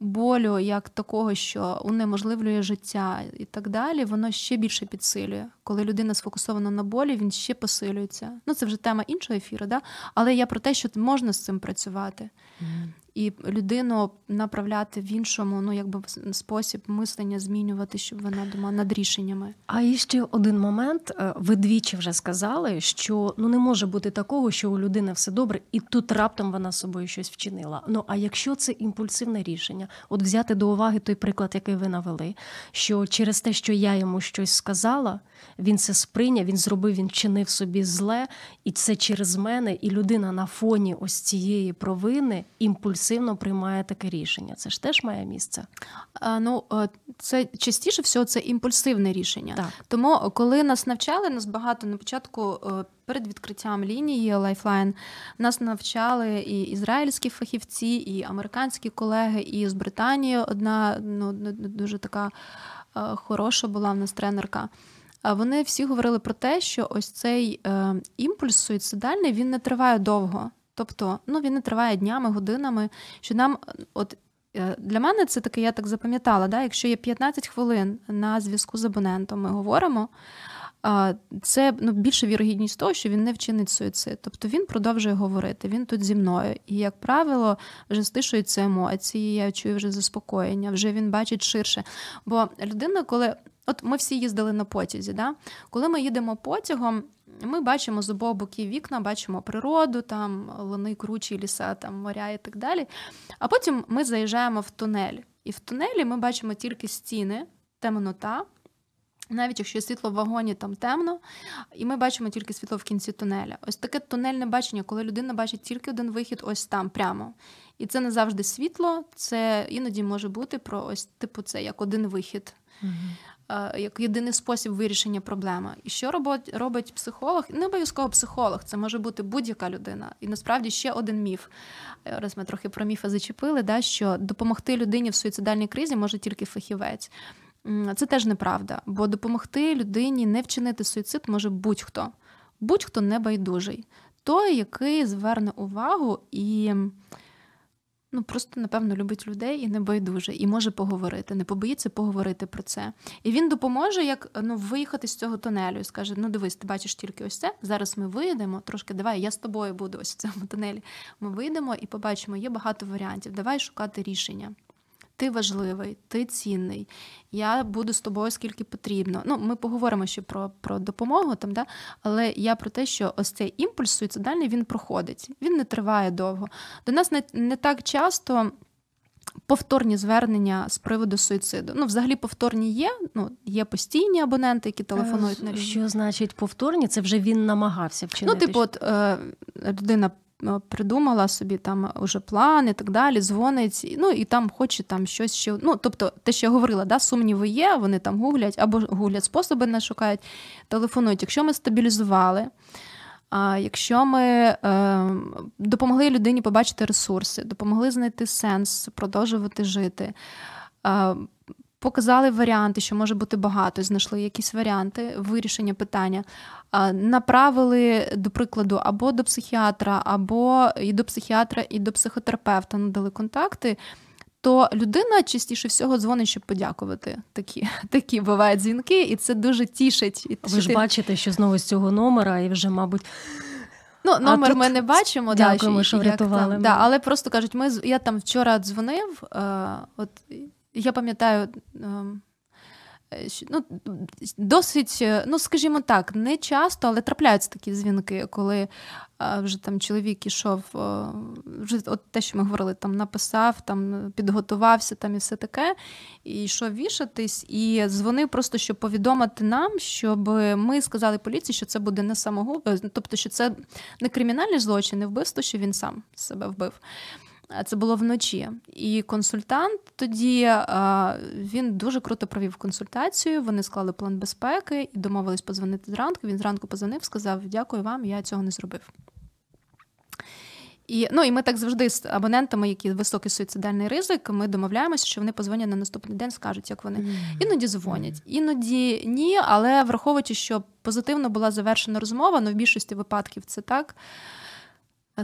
болю як такого, що унеможливлює життя і так далі, воно ще більше підсилює. Коли людина сфокусована на болі, він ще посилюється. Ну це вже тема іншого ефіру, да? але я про те, що можна з цим працювати. Mm і людину направляти в іншому, ну якби спосіб мислення змінювати, щоб вона думала над рішеннями. А і ще один момент. Е, ви двічі вже сказали, що ну не може бути такого, що у людини все добре, і тут раптом вона собою щось вчинила. Ну а якщо це імпульсивне рішення, от взяти до уваги той приклад, який ви навели, що через те, що я йому щось сказала, Він це сприйняв, він зробив, він чинив собі зле, і це через мене. І людина на фоні ось цієї провини імпульсивно приймає таке рішення. Це ж теж має місце. А, ну, це частіше всього це імпульсивне рішення. Так. Тому, коли нас навчали, нас багато на початку. Перед відкриттям лінії Lifeline нас навчали і ізраїльські фахівці, і американські колеги, і з Британії одна ну, дуже така хороша була в нас тренерка. Вони всі говорили про те, що ось цей е, імпульс суїцидальний він не триває довго. Тобто, ну він не триває днями, годинами. Що нам, от е, для мене це таке, я так запам'ятала, да, якщо є 15 хвилин на зв'язку з абонентом, ми говоримо. Це ну, більше вірогідність того, що він не вчинить суїцид. Тобто він продовжує говорити, він тут зі мною. І, як правило, вже стишуються емоції, я чую вже заспокоєння, вже він бачить ширше. Бо людина, коли от ми всі їздили на потязі, да? коли ми їдемо потягом, ми бачимо з обох боків вікна, бачимо природу, там лани, кручі, ліса, там моря і так далі. А потім ми заїжджаємо в тунель. І в тунелі ми бачимо тільки стіни, темнота. Навіть якщо світло в вагоні там темно, і ми бачимо тільки світло в кінці тунеля. Ось таке тунельне бачення, коли людина бачить тільки один вихід, ось там прямо. І це не завжди світло, це іноді може бути про ось типу це як один вихід. Угу. Як єдиний спосіб вирішення проблеми. І що робить робить психолог? Не обов'язково психолог, це може бути будь-яка людина. І насправді ще один міф. Раз ми трохи про міфи зачепили, да, що допомогти людині в суїцидальній кризі може тільки фахівець. Це теж неправда, бо допомогти людині не вчинити суїцид може будь-хто, будь-хто небайдужий, той, який зверне увагу і ну, просто, напевно, любить людей і небайдужий, і може поговорити, не побоїться поговорити про це. І він допоможе, як ну, виїхати з цього тунелю і скаже: Ну, дивись, ти бачиш тільки ось це. Зараз ми вийдемо, трошки давай, я з тобою буду ось в цьому тунелі. Ми вийдемо і побачимо, є багато варіантів. Давай шукати рішення ти важливий, ти цінний, я буду з тобою скільки потрібно. Ну, Ми поговоримо ще про про допомогу, там, да? але я про те, що ось цей імпульс суїцидальний він проходить, він не триває довго. До нас не, не так часто. Повторні звернення з приводу суїциду. Ну, взагалі, повторні є. Ну, є постійні абоненти, які телефонують е, на лінію. Що значить повторні? Це вже він намагався вчинити? Ну, типу, от е, людина придумала собі там уже план і так далі, дзвонить, ну і там хоче там щось ще. Ну, тобто, те, що я говорила, да, сумніви є, вони там гуглять або гуглять способи, не шукають, телефонують. Якщо ми стабілізували. А якщо ми е, допомогли людині побачити ресурси, допомогли знайти сенс, продовжувати жити, показали варіанти, що може бути багато, знайшли якісь варіанти вирішення питання, направили, до прикладу, або до психіатра, або і до психіатра, і до психотерапевта надали контакти. То людина частіше всього дзвонить, щоб подякувати. Такі такі бувають дзвінки, і це дуже тішить. Ви ж ти... бачите, що знову з цього номера, і вже, мабуть. Ну, номер тут... ми не бачимо, Дякуємо, да, що врятували. да, але просто кажуть, ми я там вчора дзвонив, е, от я пам'ятаю. Ем, е, ну, Досить, е, ну, скажімо так, не часто, але трапляються такі дзвінки, коли е, вже там чоловік ішов, вже от те, що ми говорили, там написав, там підготувався там і все таке, і йшов вішатись, і дзвонив просто, щоб повідомити нам, щоб ми сказали поліції, що це буде не самогуб, тобто, що це не кримінальний злочин, не вбивство, що він сам себе вбив. Це було вночі. І консультант тоді він дуже круто провів консультацію. Вони склали план безпеки і домовились подзвонити зранку. Він зранку позвонив, сказав: Дякую вам, я цього не зробив. І ну, і ми так завжди з абонентами, які високий суїцидальний ризик, ми домовляємося, що вони позвонять на наступний день, скажуть, як вони mm-hmm. іноді дзвонять, іноді ні, але враховуючи, що позитивно була завершена розмова, але ну, в більшості випадків це так.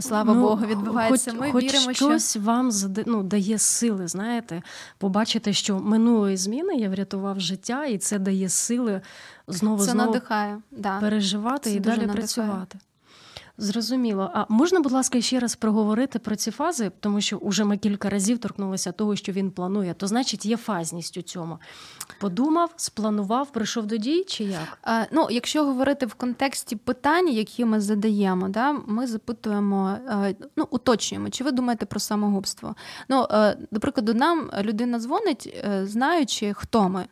Слава ну, Богу, відбувається. Хоч, Ми хоч віримо, щось що... вам ну, дає сили, знаєте, побачити, що минулої зміни я врятував життя, і це дає сили знову це знову надихає. Да. переживати це і далі надихає. працювати. Зрозуміло. А можна, будь ласка, ще раз проговорити про ці фази, тому що вже ми кілька разів торкнулися того, що він планує. То значить, є фазність у цьому. Подумав, спланував, прийшов до дій чи як? А, ну, якщо говорити в контексті питань, які ми задаємо, да, ми запитуємо, ну уточнюємо, чи ви думаєте про самогубство? Ну, до прикладу, нам людина дзвонить, е, знаючи, хто ми.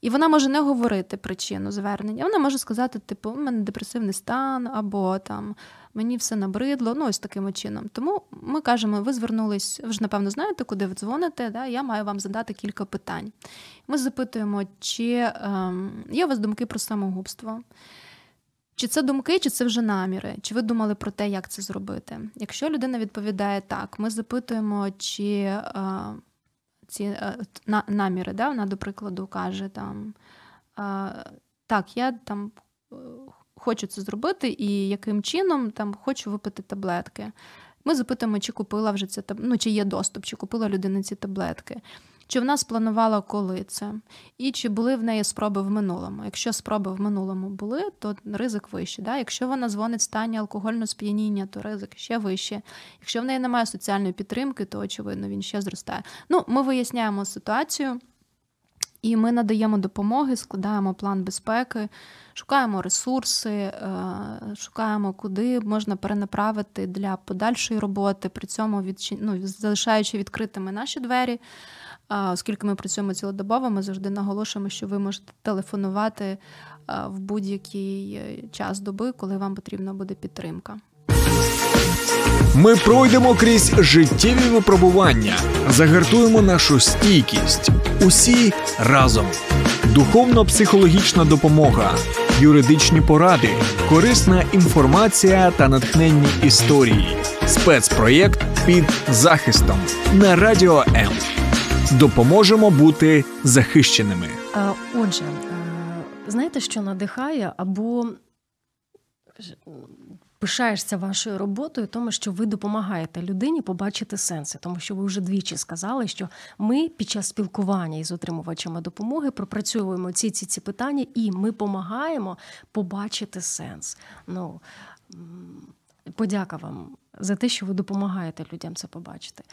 І вона може не говорити причину звернення. Вона може сказати, типу, у мене депресивний стан, або там мені все набридло, ну ось таким чином. Тому ми кажемо, ви звернулись, ви ж напевно знаєте, куди ви дзвоните. Да? Я маю вам задати кілька питань. Ми запитуємо, чи ем, є у вас думки про самогубство. Чи це думки, чи це вже наміри? Чи ви думали про те, як це зробити? Якщо людина відповідає так, ми запитуємо, чи е, ці е, на, наміри, да? вона, до прикладу, каже там е, так, я там е, хочу це зробити, і яким чином там хочу випити таблетки. Ми запитуємо, чи купила вже це ну, чи є доступ, чи купила людина ці таблетки. Чи вона спланувала коли це, і чи були в неї спроби в минулому? Якщо спроби в минулому були, то ризик вищий. Да? Якщо вона дзвонить в стані алкогольного сп'яніння, то ризик ще вищий. Якщо в неї немає соціальної підтримки, то очевидно він ще зростає. Ну, ми виясняємо ситуацію. І ми надаємо допомоги, складаємо план безпеки, шукаємо ресурси, е, шукаємо, куди можна перенаправити для подальшої роботи, при цьому відчи... ну, залишаючи відкритими наші двері. Оскільки ми працюємо цілодобово, ми завжди наголошуємо, що ви можете телефонувати в будь-який е, час доби, коли вам потрібна буде підтримка. Ми пройдемо крізь життєві випробування, загартуємо нашу стійкість. Усі разом. Духовно-психологічна допомога, юридичні поради, корисна інформація та натхненні історії. Спецпроєкт під захистом на радіо М допоможемо бути захищеними. Отже, знаєте, що надихає або пишаєшся вашою роботою, тому що ви допомагаєте людині побачити сенси, тому що ви вже двічі сказали, що ми під час спілкування із отримувачами допомоги пропрацьовуємо ці ці ці питання, і ми допомагаємо побачити сенс. Ну подяка вам за те, що ви допомагаєте людям це побачити.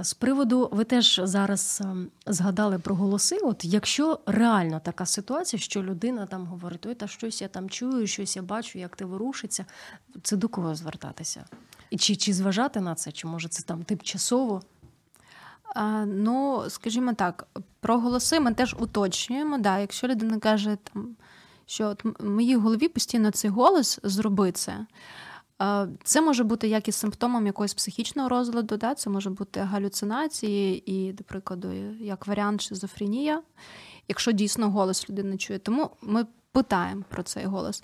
З приводу, ви теж зараз ем, згадали про голоси. От якщо реально така ситуація, що людина там говорить, ой, та щось я там чую, щось я бачу, як ти ворушиться, це до кого звертатися? І чи, чи зважати на це, чи може це там тимчасово? Ну, скажімо так, про голоси ми теж уточнюємо. Да, Якщо людина каже, там, що от в моїй голові постійно цей голос зроби це. Це може бути як і симптомом якогось психічного розладу, да? це може бути галюцинації і, до прикладу, як варіант шизофренія, якщо дійсно голос людини чує. Тому ми питаємо про цей голос.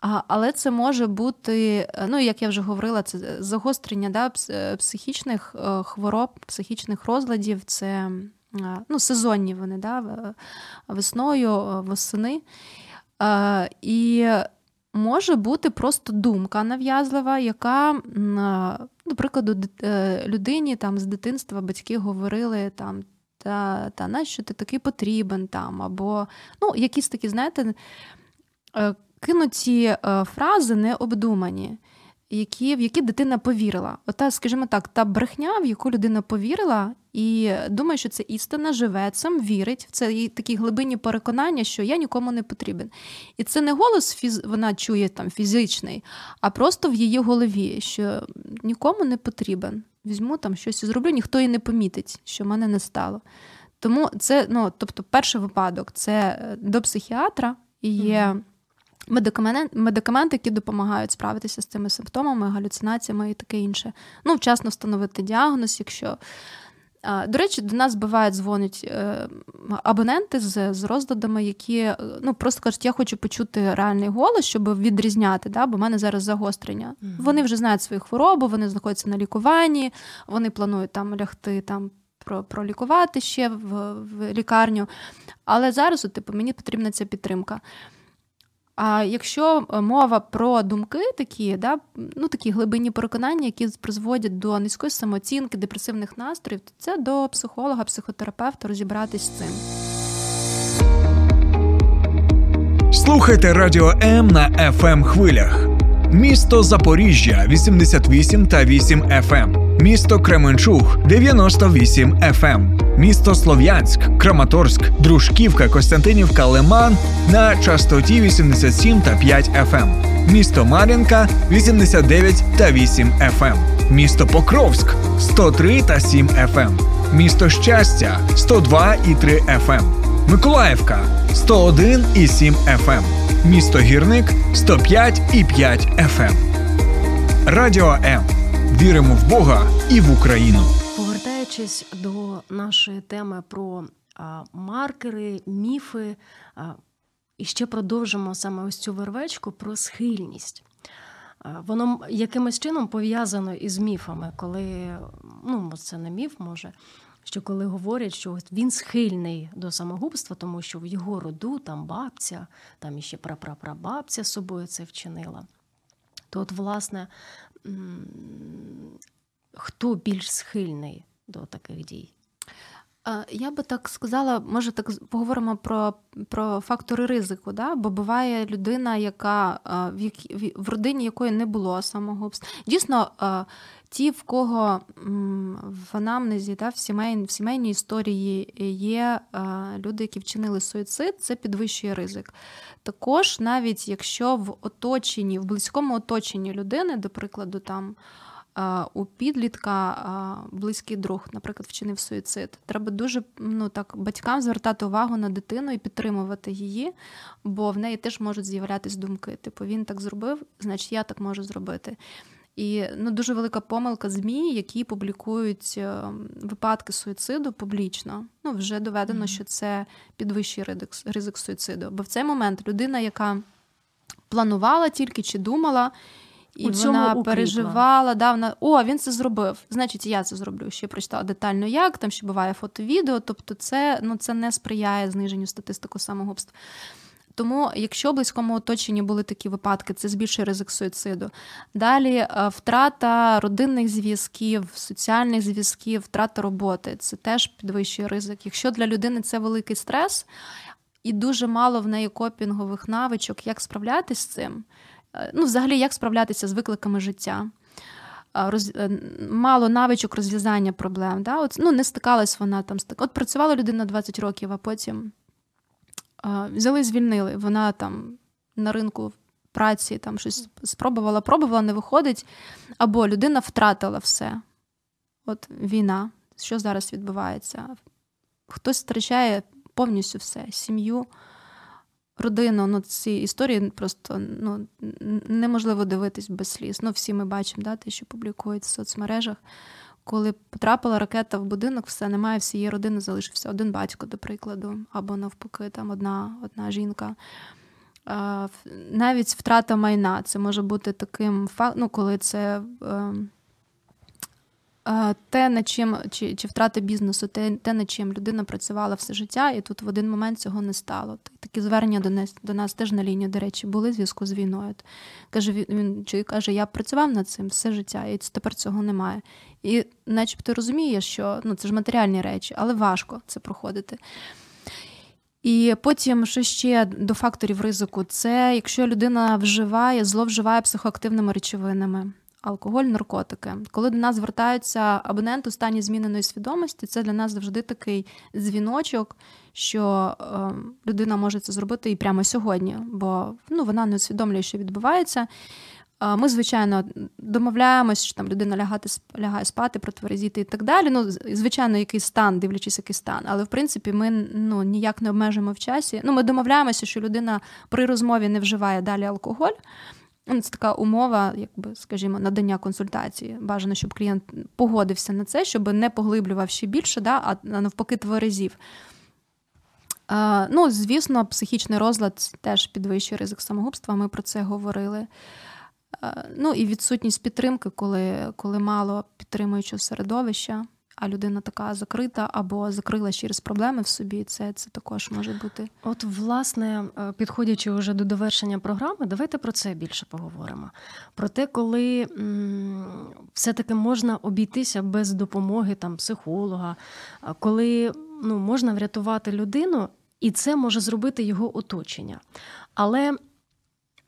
А, Але це може бути, ну як я вже говорила, це загострення да, психічних е, хвороб, психічних розладів, це ну, сезонні вони да, весною, е, восени. І може бути просто думка нав'язлива, яка, до прикладу, е, людині там з дитинства батьки говорили там. Та та нащо ти такий потрібен там, або ну, якісь такі, знаєте, е, кинуті е, фрази необдумані які, в які дитина повірила. Ота, скажімо так, та брехня, в яку людина повірила, і думає, що це істина, живе цим, вірить в це її такі глибинні переконання, що я нікому не потрібен. І це не голос фіз... вона чує там фізичний, а просто в її голові, що нікому не потрібен. Візьму там щось і зроблю, ніхто її не помітить, що в мене не стало. Тому це, ну тобто, перший випадок це е, до психіатра і є медикаменти, медикаменти, які допомагають справитися з цими симптомами, галюцинаціями і таке інше. Ну, вчасно встановити діагноз, якщо. До речі, до нас бувають дзвонять е, абоненти з з розладами, які е, ну просто кажуть, я хочу почути реальний голос, щоб відрізняти, да, бо в мене зараз загострення. Mm-hmm. Вони вже знають свою хворобу, вони знаходяться на лікуванні, вони планують там лягти там пролікувати ще в, в лікарню. Але зараз, от, типу, мені потрібна ця підтримка. А якщо е, мова про думки, такі, да, ну такі глибинні переконання, які призводять до низької самооцінки, депресивних настроїв, то це до психолога, психотерапевта розібратись з цим. Слухайте радіо М на fm ем хвилях. Місто Запоріжжя 88 та 8 FM. Ем. Місто Кременчуг 98 FM. Ем. Місто Слов'янськ, Краматорськ, Дружківка, Костянтинівка, Лиман на частоті 87 та 5 FM. Місто Мар'їнка 89 та 8 FM. Місто Покровськ 103 та 7 FM. Місто Щастя 102 і 3 FM. Миколаївка 101,7 FM. Місто Гірник 105,5 FM. Радіо М. Віримо в Бога і в Україну. Повертаючись до нашої теми про а, маркери, міфи, а, і ще продовжимо саме ось цю вервечку про схильність. Воно якимось чином пов'язано із міфами, коли ну це не міф, може, що коли говорять, що він схильний до самогубства, тому що в його роду там бабця, там іще прапрапрабабця з собою це вчинила. То, от, власне, хто більш схильний до таких дій? Я би так сказала, може так поговоримо про про фактори ризику. Да? Бо буває людина, яка в які, в родині якої не було самогубств. Дійсно, ті, в кого в анамнезі, да, в сімейній в сімейній історії є люди, які вчинили суїцид, це підвищує ризик. Також, навіть якщо в оточенні, в близькому оточенні людини, до прикладу, там у підлітка близький друг, наприклад, вчинив суїцид. Треба дуже ну так батькам звертати увагу на дитину і підтримувати її, бо в неї теж можуть з'являтися думки. Типу він так зробив, значить я так можу зробити. І ну, дуже велика помилка ЗМІ, які публікують е, випадки суїциду публічно. Ну, вже доведено, mm-hmm. що це підвищий ризик, ризик суїциду. Бо в цей момент людина, яка планувала тільки чи думала, і У вона укріпла. переживала, да, вона о, він це зробив. Значить, я це зроблю. Ще прочитала детально, як там ще буває фото-відео. Тобто, це ну це не сприяє зниженню статистику самогубств. Тому, якщо в близькому оточенні були такі випадки, це збільшує ризик суїциду. Далі е, втрата родинних зв'язків, соціальних зв'язків, втрата роботи це теж підвищує ризик. Якщо для людини це великий стрес і дуже мало в неї копінгових навичок, як справлятися з цим. Е, ну, взагалі, як справлятися з викликами життя. Роз... Е, мало навичок розв'язання проблем. Да? От, ну, Не стикалась вона там. От працювала людина 20 років, а потім взяли, звільнили. Вона там на ринку праці там щось спробувала, пробувала, не виходить. Або людина втратила все. От війна, що зараз відбувається? Хтось втрачає повністю все: сім'ю родину. Ну, ці історії просто ну, неможливо дивитись без сліз. Ну, всі ми бачимо, да, те, що публікують в соцмережах. Коли потрапила ракета в будинок, все немає всієї родини, залишився один батько, до прикладу, або навпаки, там одна одна жінка. Навіть втрата майна це може бути таким фактом, ну, коли це ем, те, над чим чи чи втрати бізнесу, те, те, над чим людина працювала все життя, і тут в один момент цього не стало. Такі звернення до нас до нас теж на лінії, до речі, були в зв'язку з війною. Каже, він чи каже, я працював над цим все життя, і тепер цього немає. І, начебто, розуміє, що ну це ж матеріальні речі, але важко це проходити. І потім, що ще до факторів ризику, це якщо людина вживає, зловживає психоактивними речовинами алкоголь, наркотики. Коли до нас звертаються абоненти у стані зміненої свідомості, це для нас завжди такий дзвіночок, що е, людина може це зробити і прямо сьогодні, бо ну, вона не усвідомлює, що відбувається. Е, ми, звичайно, домовляємось, що там людина лягати, лягає спати, протверезіти і так далі. Ну, звичайно, який стан, дивлячись, який стан. Але в принципі ми ну, ніяк не обмежуємо в часі. Ну, Ми домовляємося, що людина при розмові не вживає далі алкоголь. Ну, це така умова, якби, скажімо, надання консультації. Бажано, щоб клієнт погодився на це, щоб не поглиблював ще більше, да, а навпаки, тверезів. А, ну, Звісно, психічний розлад теж підвищує ризик самогубства, ми про це говорили. А, ну і відсутність підтримки, коли, коли мало підтримуючого середовища а людина така закрита або закрила через проблеми в собі. Це це також може бути. От, власне, е, підходячи вже до довершення програми, давайте про це більше поговоримо. Про те, коли м, все-таки можна обійтися без допомоги там психолога, коли ну, можна врятувати людину, і це може зробити його оточення. Але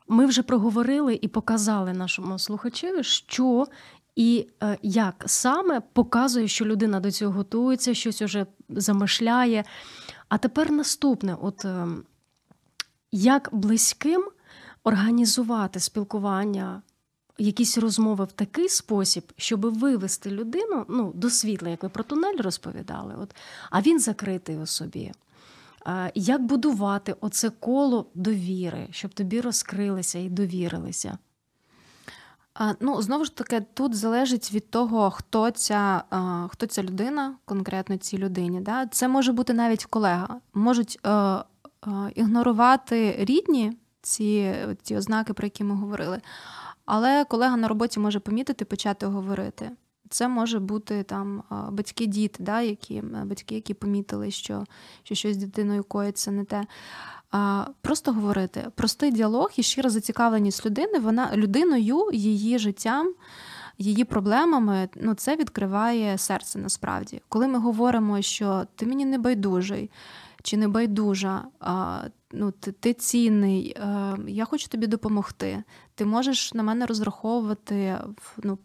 ми вже проговорили і показали нашому слухачеві, що і е, як саме показує, що людина до цього готується, щось уже замишляє. А тепер наступне: от е, як близьким організувати спілкування, якісь розмови в такий спосіб, щоб вивести людину ну, до світла, як ви про тунель розповідали, от, а він закритий у собі. Як будувати оце коло довіри, щоб тобі розкрилися і довірилися? Ну, знову ж таки, тут залежить від того, хто ця хто ця людина, конкретно цій людині. Да? Це може бути навіть колега. Можуть е, е, ігнорувати рідні ці ці ознаки, про які ми говорили. Але колега на роботі може помітити, почати говорити. Це може бути там батьки-діти, да, які батьки, які помітили, що що щось з дитиною коїться не те. Просто говорити. Простий діалог і щира зацікавленість людини, вона людиною, її життям, її проблемами, ну це відкриває серце насправді. Коли ми говоримо, що ти мені не байдужий чи не байдужа, ну, ти, ти цінний, а, я хочу тобі допомогти. Ти можеш на мене розраховувати, ну,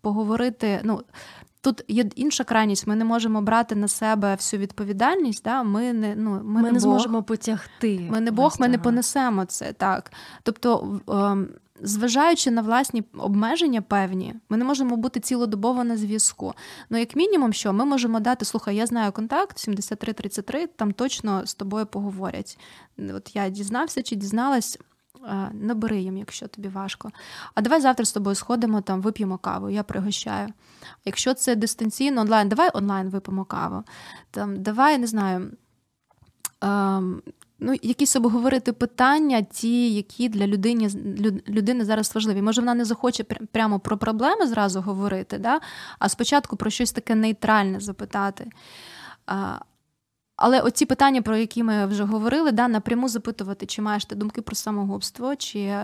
поговорити. ну, Тут є інша крайність, ми не можемо брати на себе всю відповідальність. Да? Ми не ну, ми, ми не, не зможемо потягти. Ми не Бог, ми не понесемо це. так. Тобто, ем, зважаючи на власні обмеження певні, ми не можемо бути цілодобово на зв'язку. Ну, як мінімум, що ми можемо дати, слухай, я знаю контакт 7333, там точно з тобою поговорять. От я дізнався чи дізналась. Набери їм, якщо тобі важко. А давай завтра з тобою сходимо, там вип'ємо каву, я пригощаю. Якщо це дистанційно онлайн, давай онлайн вип'ємо каву. Там, Давай, не знаю, ем, ну, якісь обговорити питання, ті, які для людини людини зараз важливі. Може, вона не захоче прямо про проблеми зразу говорити, да? а спочатку про щось таке нейтральне запитати. Але оці питання, про які ми вже говорили, да, напряму запитувати, чи маєш ти думки про самогубство, чи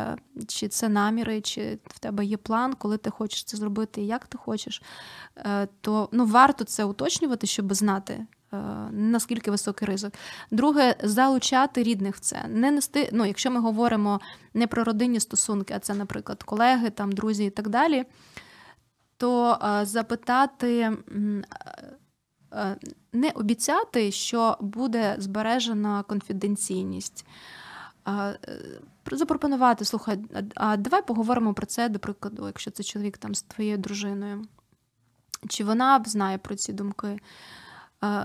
чи це наміри, чи в тебе є план, коли ти хочеш це зробити і як ти хочеш, е, то ну, варто це уточнювати, щоб знати. Е, наскільки високий ризик. Друге, залучати рідних в це. Не нести, ну, Якщо ми говоримо не про родинні стосунки, а це, наприклад, колеги, там, друзі і так далі, то е, запитати Е, не обіцяти, що буде збережена конфіденційність. Е, запропонувати, слухай, а давай поговоримо про це, до прикладу, якщо це чоловік там з твоєю дружиною. Чи вона знає про ці думки?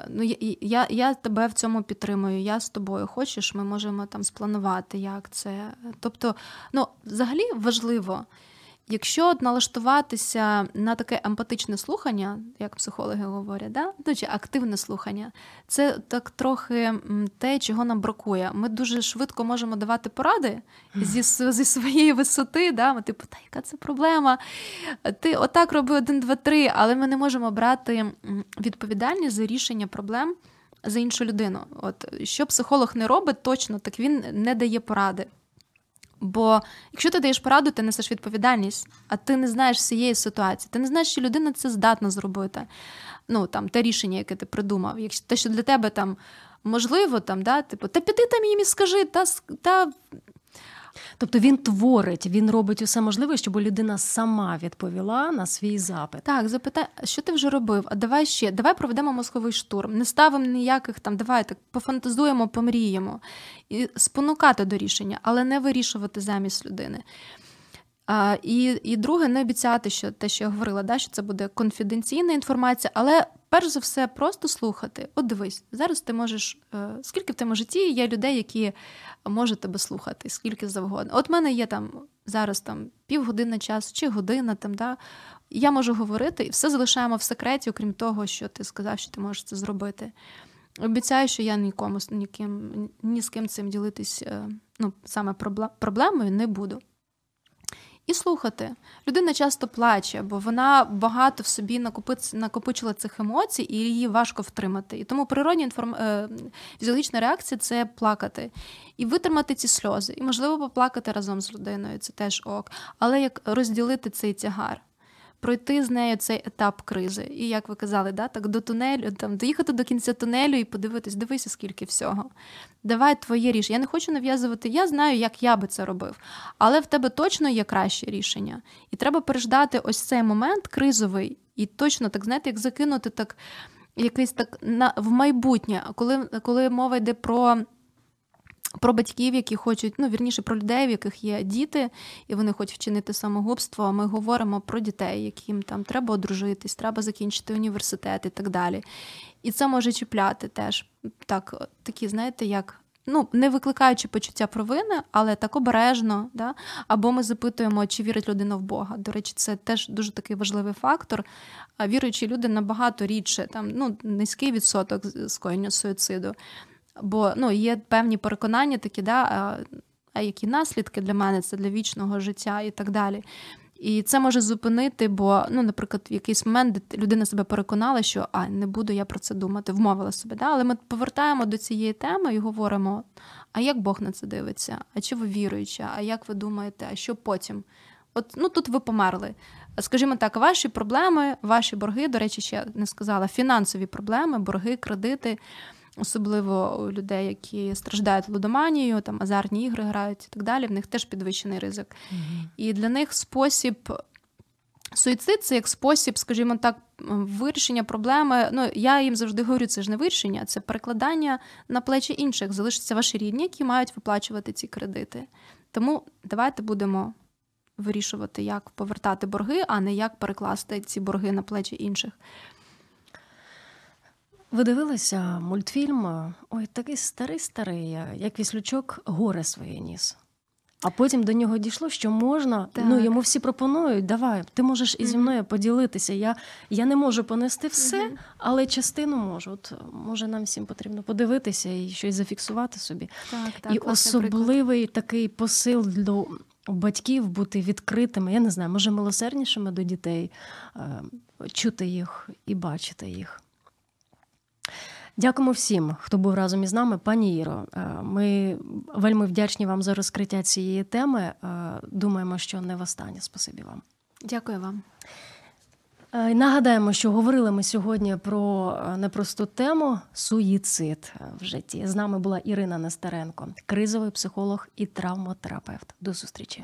Ну, Я я, я тебе в цьому підтримую, я з тобою хочеш, ми можемо там спланувати, як це. Тобто, ну, взагалі важливо. Якщо налаштуватися на таке емпатичне слухання, як психологи говорять, да? ну, чи активне слухання, це так трохи те, чого нам бракує. Ми дуже швидко можемо давати поради зі зі своєї висоти. Да? Ми типу, та яка це проблема? Ти отак роби один, два, три, але ми не можемо брати відповідальність за рішення проблем за іншу людину. От що психолог не робить, точно так він не дає поради. Бо якщо ти даєш пораду, ти несеш відповідальність, а ти не знаєш всієї ситуації, ти не знаєш, що людина це здатна зробити. Ну там те рішення, яке ти придумав. Якщо те, що для тебе там можливо, там, да, типу, та піди там їм і скажи, та та Тобто він творить, він робить усе можливе, щоб людина сама відповіла на свій запит. Так, запитай, що ти вже робив? А давай ще, давай проведемо мозковий штурм. Не ставимо ніяких там, давай так пофантазуємо, помріємо і спонукати до рішення, але не вирішувати замість людини. А, І і друге, не обіцяти, що те, що я говорила, да, що це буде конфіденційна інформація, але перш за все, просто слухати. От дивись, зараз ти можеш, е, скільки в тому житті є людей, які можуть тебе слухати, скільки завгодно. От в мене є там зараз там півгодини часу чи година там, да, я можу говорити і все залишаємо в секреті, окрім того, що ти сказав, що ти можеш це зробити. Обіцяю, що я нікому ніким, ні з ким цим ділитись е, ну, саме проблемою не буду і слухати. Людина часто плаче, бо вона багато в собі накопичила цих емоцій, і її важко втримати. І тому природня інформ... Е, фізіологічна реакція це плакати і витримати ці сльози, і можливо поплакати разом з людиною. Це теж ок, але як розділити цей тягар пройти з нею цей етап кризи. І як ви казали, да, так до тунелю, там доїхати до кінця тунелю і подивитись, дивися, скільки всього. Давай твоє рішення. Я не хочу нав'язувати, я знаю, як я би це робив, але в тебе точно є краще рішення. І треба переждати ось цей момент кризовий, і точно так, знаєте, як закинути так. Якийсь так на в майбутнє, коли коли мова йде про Про батьків, які хочуть, ну вірніше про людей, в яких є діти, і вони хочуть вчинити самогубство. Ми говоримо про дітей, яким там треба одружитись, треба закінчити університет і так далі. І це може чіпляти теж так, такі, знаєте, як ну, не викликаючи почуття провини, але так обережно. Да? Або ми запитуємо, чи вірить людина в Бога. До речі, це теж дуже такий важливий фактор. А віруючі люди набагато рідше, там ну, низький відсоток скоєння суїциду. Бо ну, є певні переконання такі, да, а, а які наслідки для мене це для вічного життя і так далі. І це може зупинити, бо, ну, наприклад, в якийсь момент людина себе переконала, що а не буду я про це думати, вмовила себе. Да? Але ми повертаємо до цієї теми і говоримо: а як Бог на це дивиться? А чи ви віруюча? А як ви думаєте, а що потім? От ну тут ви померли. Скажімо так, ваші проблеми, ваші борги, до речі, ще не сказала, фінансові проблеми, борги, кредити особливо у людей, які страждають лудоманією, там азартні ігри грають і так далі. В них теж підвищений ризик. mm І для них спосіб. Суїцид це як спосіб, скажімо так, вирішення проблеми. Ну, я їм завжди говорю, це ж не вирішення, це перекладання на плечі інших. Залишаться ваші рідні, які мають виплачувати ці кредити. Тому давайте будемо вирішувати, як повертати борги, а не як перекласти ці борги на плечі інших. Ви дивилися мультфільм? Ой, такий старий-старий, як Віслючок горе своє ніс. А потім до нього дійшло, що можна, ну, так. ну йому всі пропонують, давай, ти можеш і зі мною поділитися. Я я не можу понести все, але частину можу. От може нам всім потрібно подивитися і щось зафіксувати собі. Так, так, І особливий приклад. такий посил до батьків бути відкритими. Я не знаю, може милосерднішими до дітей, е, чути їх і бачити їх. Дякуємо всім, хто був разом із нами. Пані Іро, е, ми вельми вдячні вам за розкриття цієї теми. Е, думаємо, що не востаннє. Спасибі вам. Дякую вам. Е, нагадаємо, що говорили ми сьогодні про непросту тему суїцид в житті. З нами була Ірина Нестеренко, кризовий психолог і травмотерапевт. До зустрічі.